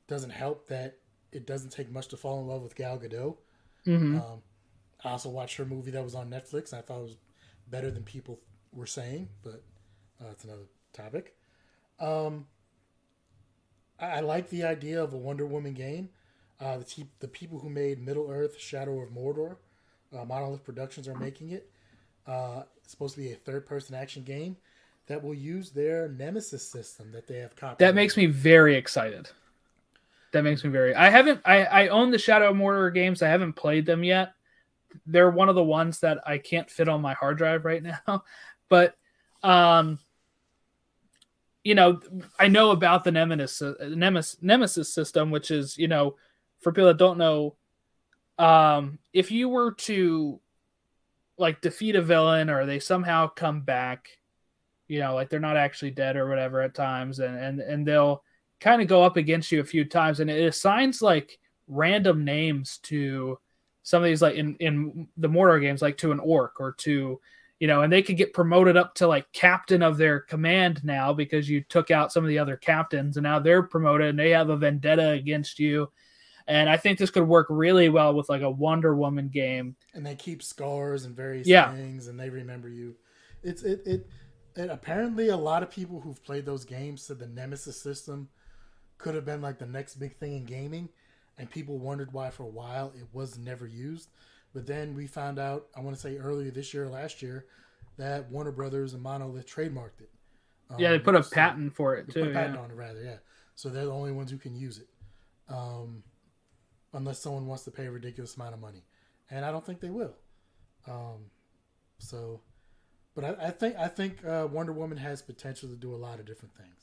doesn't help that it doesn't take much to fall in love with Gal Gadot. Mm-hmm. Um, I also watched her movie that was on Netflix. I thought it was better than people were saying, but uh, that's another topic. Um, I, I, like the idea of a Wonder Woman game. Uh, the, te- the people who made Middle Earth: Shadow of Mordor, uh, Monolith Productions, are making it. Uh, it's supposed to be a third-person action game that will use their Nemesis system that they have copied. That makes me very excited that makes me very. I haven't. I I own the Shadow of Mordor games. I haven't played them yet. They're one of the ones that I can't fit on my hard drive right <laughs> now. But um, you know, I know about the Nemesis Nemesis Nemesis system, which is you know, for people that don't know, um, if you were to like defeat a villain or they somehow come back, you know, like they're not actually dead or whatever at times, and and and they'll kind of go up against you a few times, and it assigns like random names to some of these, like in in the Mordor games, like to an orc or to you know, and they could get promoted up to like captain of their command now because you took out some of the other captains, and now they're promoted and they have a vendetta against you. And I think this could work really well with like a Wonder Woman game. And they keep scars and various yeah. things, and they remember you. It's it it. And apparently, a lot of people who've played those games said the Nemesis system could have been like the next big thing in gaming, and people wondered why for a while it was never used. But then we found out, I want to say earlier this year or last year, that Warner Brothers and Monolith trademarked it. Um, yeah, they put a so patent for it too. patent yeah. on it, rather, yeah. So they're the only ones who can use it, um, unless someone wants to pay a ridiculous amount of money, and I don't think they will. Um, so, but I, I think I think uh, Wonder Woman has potential to do a lot of different things.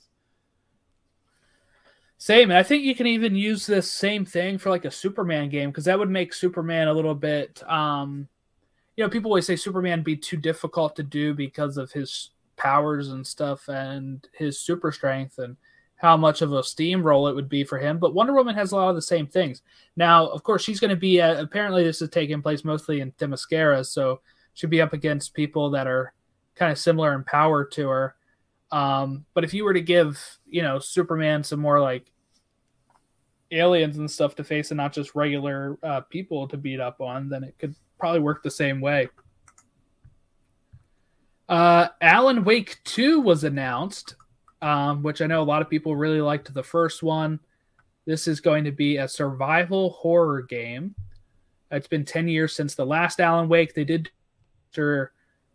Same. and I think you can even use this same thing for like a Superman game because that would make Superman a little bit. Um, you know, people always say Superman be too difficult to do because of his powers and stuff and his super strength and how much of a steamroll it would be for him. But Wonder Woman has a lot of the same things. Now, of course, she's going to be uh, apparently this is taking place mostly in Themyscira, so she'd be up against people that are kind of similar in power to her. Um, but if you were to give, you know, Superman some more like aliens and stuff to face and not just regular uh, people to beat up on, then it could probably work the same way. Uh, Alan Wake 2 was announced, um, which I know a lot of people really liked the first one. This is going to be a survival horror game. It's been 10 years since the last Alan Wake. They did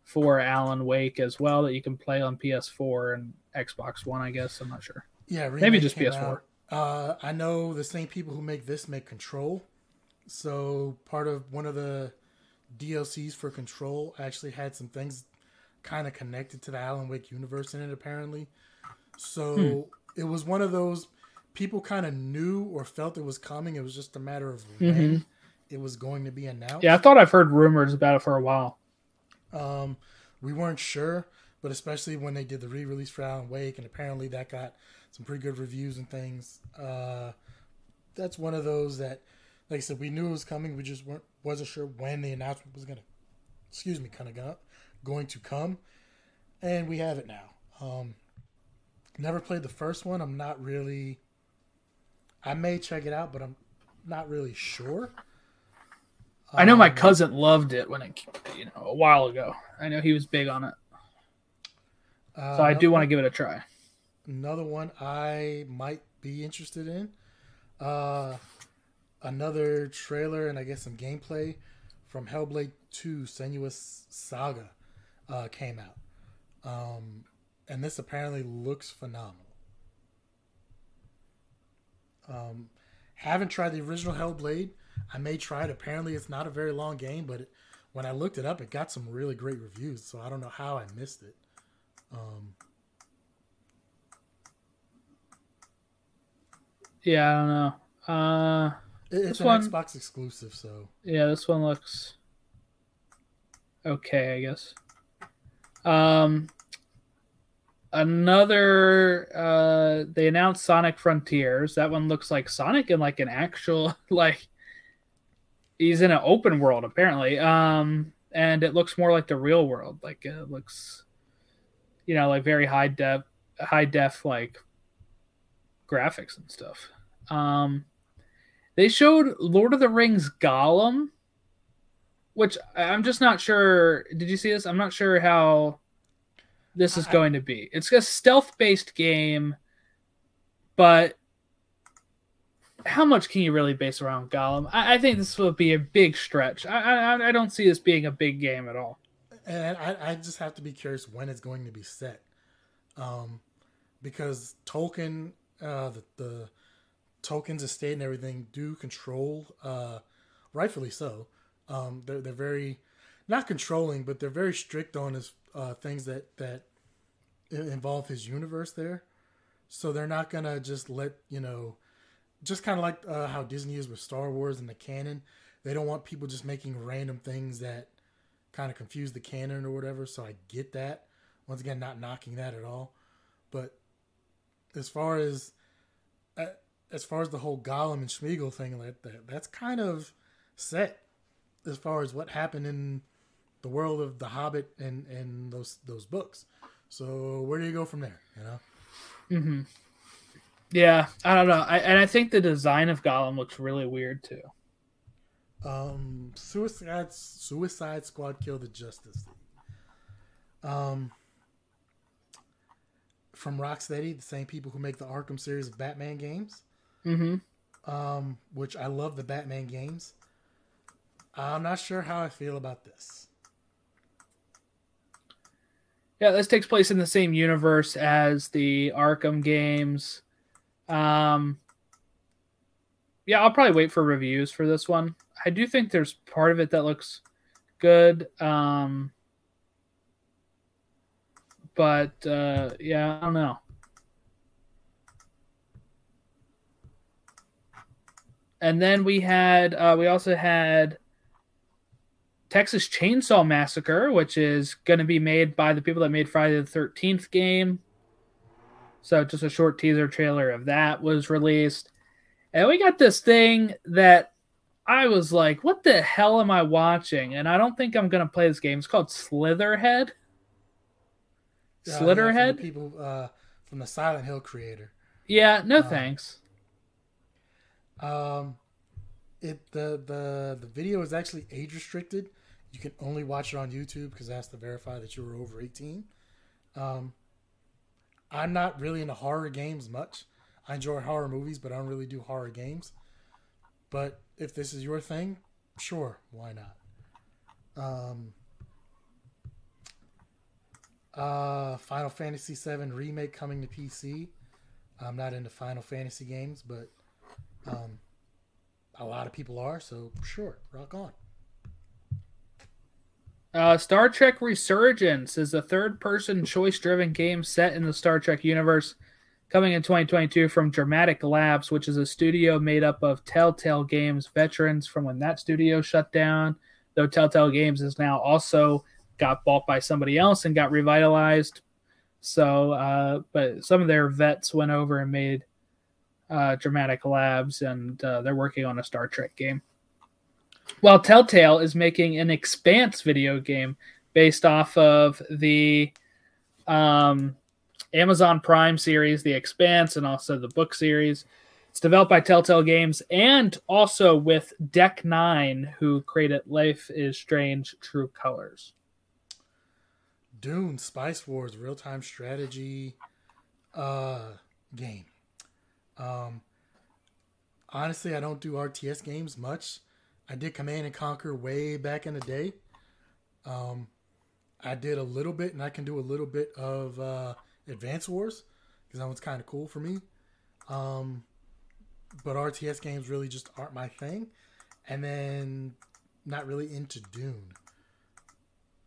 for Alan Wake as well that you can play on PS4 and Xbox One, I guess. I'm not sure. Yeah, maybe just PS4. Out. Uh, I know the same people who make this make Control. So part of one of the DLCs for Control actually had some things kind of connected to the Alan Wake universe in it, apparently. So hmm. it was one of those people kind of knew or felt it was coming. It was just a matter of when Mm-hmm. it was going to be announced. Yeah, I thought I've heard rumors about it for a while. Um, we weren't sure, but especially when they did the re-release for Alan Wake, and apparently that got some pretty good reviews and things. Uh, that's one of those that, like I said, we knew it was coming. We just weren't wasn't sure when the announcement was gonna, excuse me, kind of go, going to come, and we have it now. Um, never played the first one. I'm not really. I may check it out, but I'm not really sure. I know my Um, cousin loved it when it, you know, a while ago. I know he was big on it, uh, so I do want to give it a try. Another one I might be interested in. Uh, another trailer and I guess some gameplay from Hellblade 2 Senua's Saga uh, came out. Um, and this apparently looks phenomenal. Um, haven't tried the original Hellblade. I may try it. Apparently, it's not a very long game, but it, when I looked it up, it got some really great reviews. So I don't know how I missed it. Um, Yeah, I don't know. Uh, It- This It's an one- Xbox exclusive, so yeah, this one looks okay, I guess. Um, another uh, they announced Sonic Frontiers. That one looks like Sonic in like an actual <laughs> like he's in an open world apparently. Um, and it looks more like the real world. Like it looks, you know, like very high def, high def like graphics and stuff. Um, they showed Lord of the Rings Gollum, which I'm just not sure. Did you see this? I'm not sure how this is I- going to be. It's a stealth based game, but how much can you really base around Gollum? I, I think this will be a big stretch. I, I I don't see this being a big game at all. and I, I just have to be curious when it's going to be set, um, because Tolkien, uh, the, the Tolkien's estate and everything do control, uh, rightfully so. Um, they're they're very not controlling, but they're very strict on his uh, things that that involve his universe there. So they're not gonna just let you know, just kind of like uh, how Disney is with Star Wars and the canon. They don't want people just making random things that kind of confuse the canon or whatever. So I get that. Once again, not knocking that at all, but as far as uh, as far as the whole Gollum and Sméagol thing like that, that's kind of set as far as what happened in the world of the Hobbit and and those those books. So where do you go from there? You know. hmm Yeah, I don't know. I, and I think the design of Gollum looks really weird too. Um, Suicide Suicide Squad killed the Justice League. Um, from Rocksteady, the same people who make the Arkham series of Batman games. Hmm Um, which I love the Batman games. I'm not sure how I feel about this. Yeah, this takes place in the same universe as the Arkham games. Um, yeah, I'll probably wait for reviews for this one. I do think there's part of it that looks good. Um, but uh, yeah, I don't know. And then we had, uh, we also had Texas Chainsaw Massacre, which is going to be made by the people that made Friday the 13th game. So just a short teaser trailer of that was released. And we got this thing that I was like, what the hell am I watching? And I don't think I'm going to play this game. It's called Slitherhead. Uh, Slitherhead? the people uh, from the Silent Hill creator. Yeah, no Uh, thanks. Um, it the the the video is actually age restricted. You can only watch it on YouTube because it has to verify that you were over eighteen. Um, I'm not really into horror games much. I enjoy horror movies, but I don't really do horror games. But if this is your thing, sure, why not? Um, uh, Final Fantasy VII remake coming to PC. I'm not into Final Fantasy games, but um, a lot of people are, so sure, rock on. Uh, Star Trek Resurgence is a third person choice driven game set in the Star Trek universe coming in 2022 from Dramatic Labs, which is a studio made up of Telltale Games veterans from when that studio shut down. Though Telltale Games is now also got bought by somebody else and got revitalized. So, uh, but some of their vets went over and made uh, Dramatic Labs, and uh, they're working on a Star Trek game. While Telltale is making an Expanse video game based off of the um, Amazon Prime series, The Expanse, and also the book series. It's developed by Telltale Games and also with Deck Nine, who created Life is Strange True Colors. Dune Spice Wars real time strategy uh, game. Um, honestly, I don't do RTS games much. I did Command and Conquer way back in the day. Um, I did a little bit, and I can do a little bit of uh, Advance Wars because that one's kind of cool for me. Um, but RTS games really just aren't my thing. And then not really into Dune.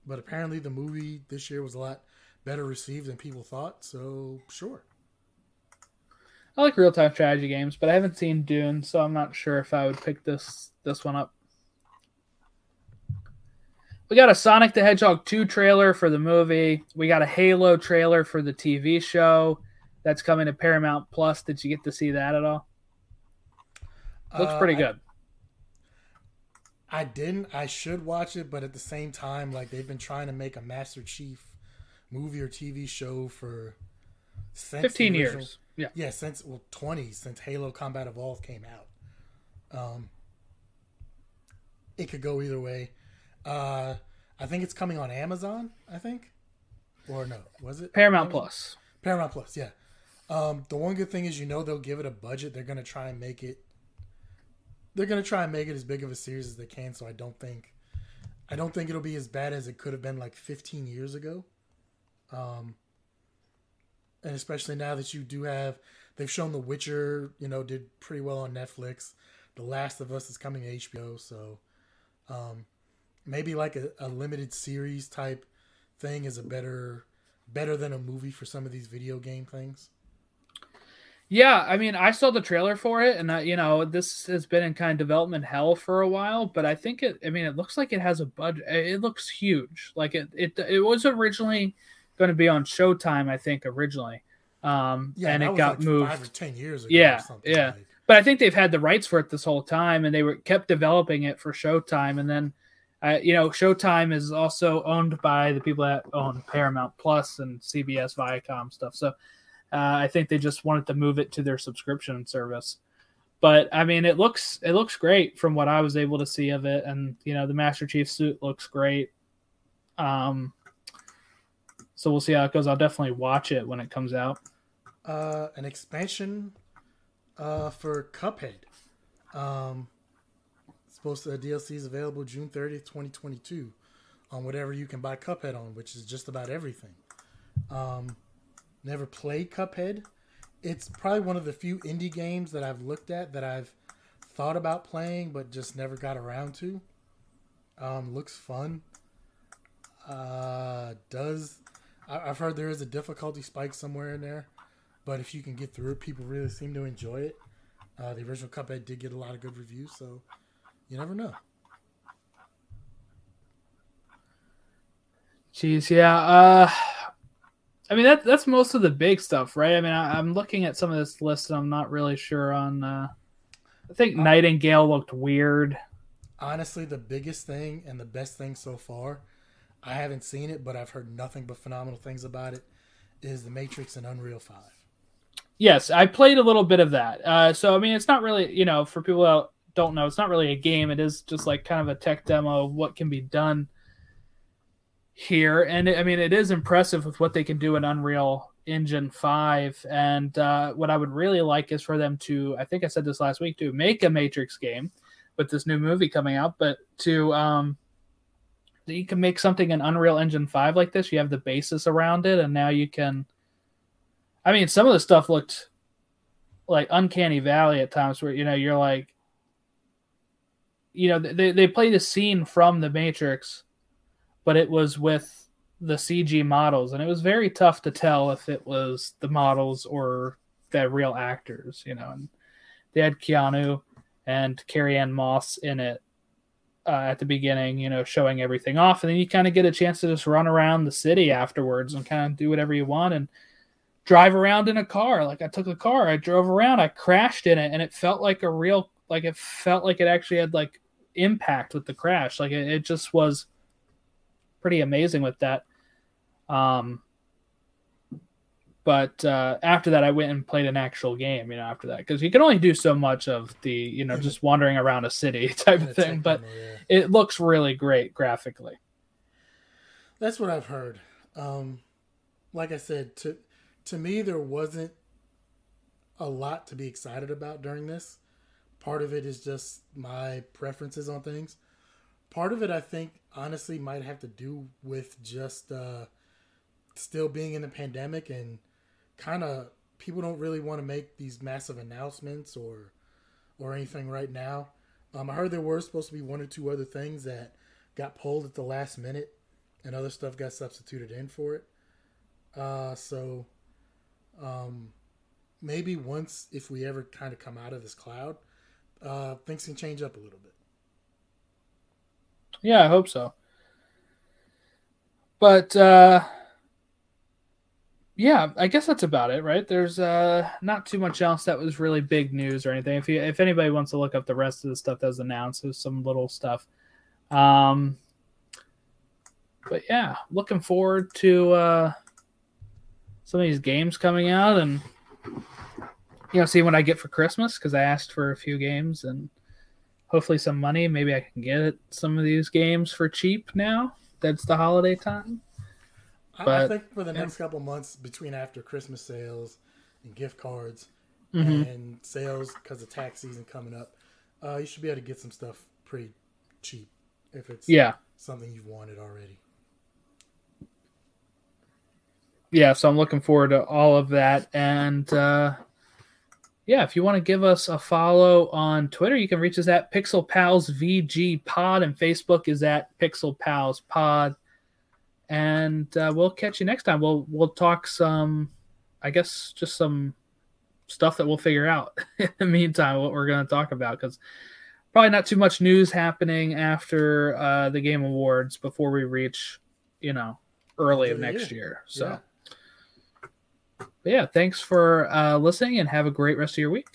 But apparently the movie this year was a lot better received than people thought, so sure. I like real time strategy games, but I haven't seen Dune, so I'm not sure if I would pick this this one up. We got a Sonic the Hedgehog 2 trailer for the movie. We got a Halo trailer for the TV show that's coming to Paramount Plus. Did you get to see that at all? Looks pretty uh, good. I, I didn't. I should watch it, but at the same time, like they've been trying to make a Master Chief movie or TV show for 15 years. Yeah. Yeah, since well 20 since Halo Combat Evolved came out. Um it could go either way. Uh, I think it's coming on Amazon. I think, or no, was it Paramount Amazon? Plus? Paramount Plus, yeah. Um, the one good thing is you know they'll give it a budget. They're gonna try and make it. They're gonna try and make it as big of a series as they can. So I don't think, I don't think it'll be as bad as it could have been like 15 years ago. Um, and especially now that you do have, they've shown The Witcher, you know, did pretty well on Netflix. The Last of Us is coming to HBO, so um, maybe like a, a limited series type thing is a better better than a movie for some of these video game things. Yeah, I mean, I saw the trailer for it, and I, you know, this has been in kind of development hell for a while. But I think it. I mean, it looks like it has a budget. It looks huge. Like it. It. It was originally going to be on Showtime. I think originally. Um, yeah, and it got like moved five or ten years ago. Yeah, yeah. Like. But I think they've had the rights for it this whole time, and they were kept developing it for Showtime, and then uh, you know, Showtime is also owned by the people that own Paramount Plus and CBS, Viacom stuff. So uh, I think they just wanted to move it to their subscription service. But I mean, it looks it looks great from what I was able to see of it, and you know, the Master Chief suit looks great. Um, so we'll see how it goes. I'll definitely watch it when it comes out. Uh, an expansion uh, for Cuphead. Um, supposed to DLC is available June 30th, 2022 on whatever you can buy Cuphead on, which is just about everything. Um, never played Cuphead. It's probably one of the few indie games that I've looked at that I've thought about playing but just never got around to. Um, looks fun. Uh, does I, have heard there is a difficulty spike somewhere in there, but if you can get through it, people really seem to enjoy it. Uh, the original Cuphead did get a lot of good reviews, so you never know. Jeez, yeah. Uh, I mean that that's most of the big stuff, right? I mean, I, am looking at some of this list, and I'm not really sure on. Uh, I think uh, Nightingale looked weird. Honestly, the biggest thing and the best thing so far, I haven't seen it, but I've heard nothing but phenomenal things about it. Is the Matrix and Unreal Five? Yes, I played a little bit of that. Uh, so I mean, it's not really you know for people that don't know, it's not really a game. It is just like kind of a tech demo of what can be done here. And I mean, it is impressive with what they can do in Unreal Engine 5. And uh, what I would really like is for them to, I think I said this last week, to make a Matrix game with this new movie coming out, but to, um, you can make something in Unreal Engine 5 like this. You have the basis around it, and now you can. I mean, some of the stuff looked like Uncanny Valley at times where, you know, you're like, you know they they played a scene from the Matrix, but it was with the CG models, and it was very tough to tell if it was the models or the real actors, you know. And they had Keanu and Carrie Ann Moss in it uh, at the beginning, you know, showing everything off, and then you kind of get a chance to just run around the city afterwards and kind of do whatever you want and drive around in a car. Like I took a car, I drove around, I crashed in it, and it felt like a real, like it felt like it actually had like impact with the crash. Like it, it just was pretty amazing with that. Um, but uh, after that, I went and played an actual game. You know, after that, because you can only do so much of the, you know, just wandering around a city <laughs> type of thing. But it looks really great graphically. That's what I've heard. Um, like I said, to to me, there wasn't a lot to be excited about during this. Part of it is just my preferences on things. Part of it, I think, honestly, might have to do with just uh, still being in the pandemic and kind of people don't really want to make these massive announcements or or anything right now. Um, I heard there were supposed to be one or two other things that got pulled at the last minute, and other stuff got substituted in for it. Uh, so um, maybe once if we ever kind of come out of this cloud, uh, things can change up a little bit. Yeah, I hope so. But uh, yeah, I guess that's about it, right? There's uh, not too much else that was really big news or anything. If you, if anybody wants to look up the rest of the stuff that was announced, there's some little stuff. Um, but yeah, looking forward to uh, some of these games coming out and you know, see what I get for Christmas because I asked for a few games and hopefully some money. Maybe I can get some of these games for cheap now. That's the holiday time. But, I think for the next couple months between after Christmas sales and gift cards mm-hmm. and sales because of tax season coming up, uh, you should be able to get some stuff pretty cheap if it's yeah something you've wanted already. Yeah, so I'm looking forward to all of that and. uh yeah, if you want to give us a follow on Twitter, you can reach us at Pixel Pals VG Pod, and Facebook is at Pixel Pals Pod and uh, we'll catch you next time. We'll we'll talk some, I guess, just some stuff that we'll figure out <laughs> in the meantime. What we're going to talk about because probably not too much news happening after uh, the Game Awards before we reach, you know, early of next year. So, yeah. yeah, thanks for uh, listening and have a great rest of your week.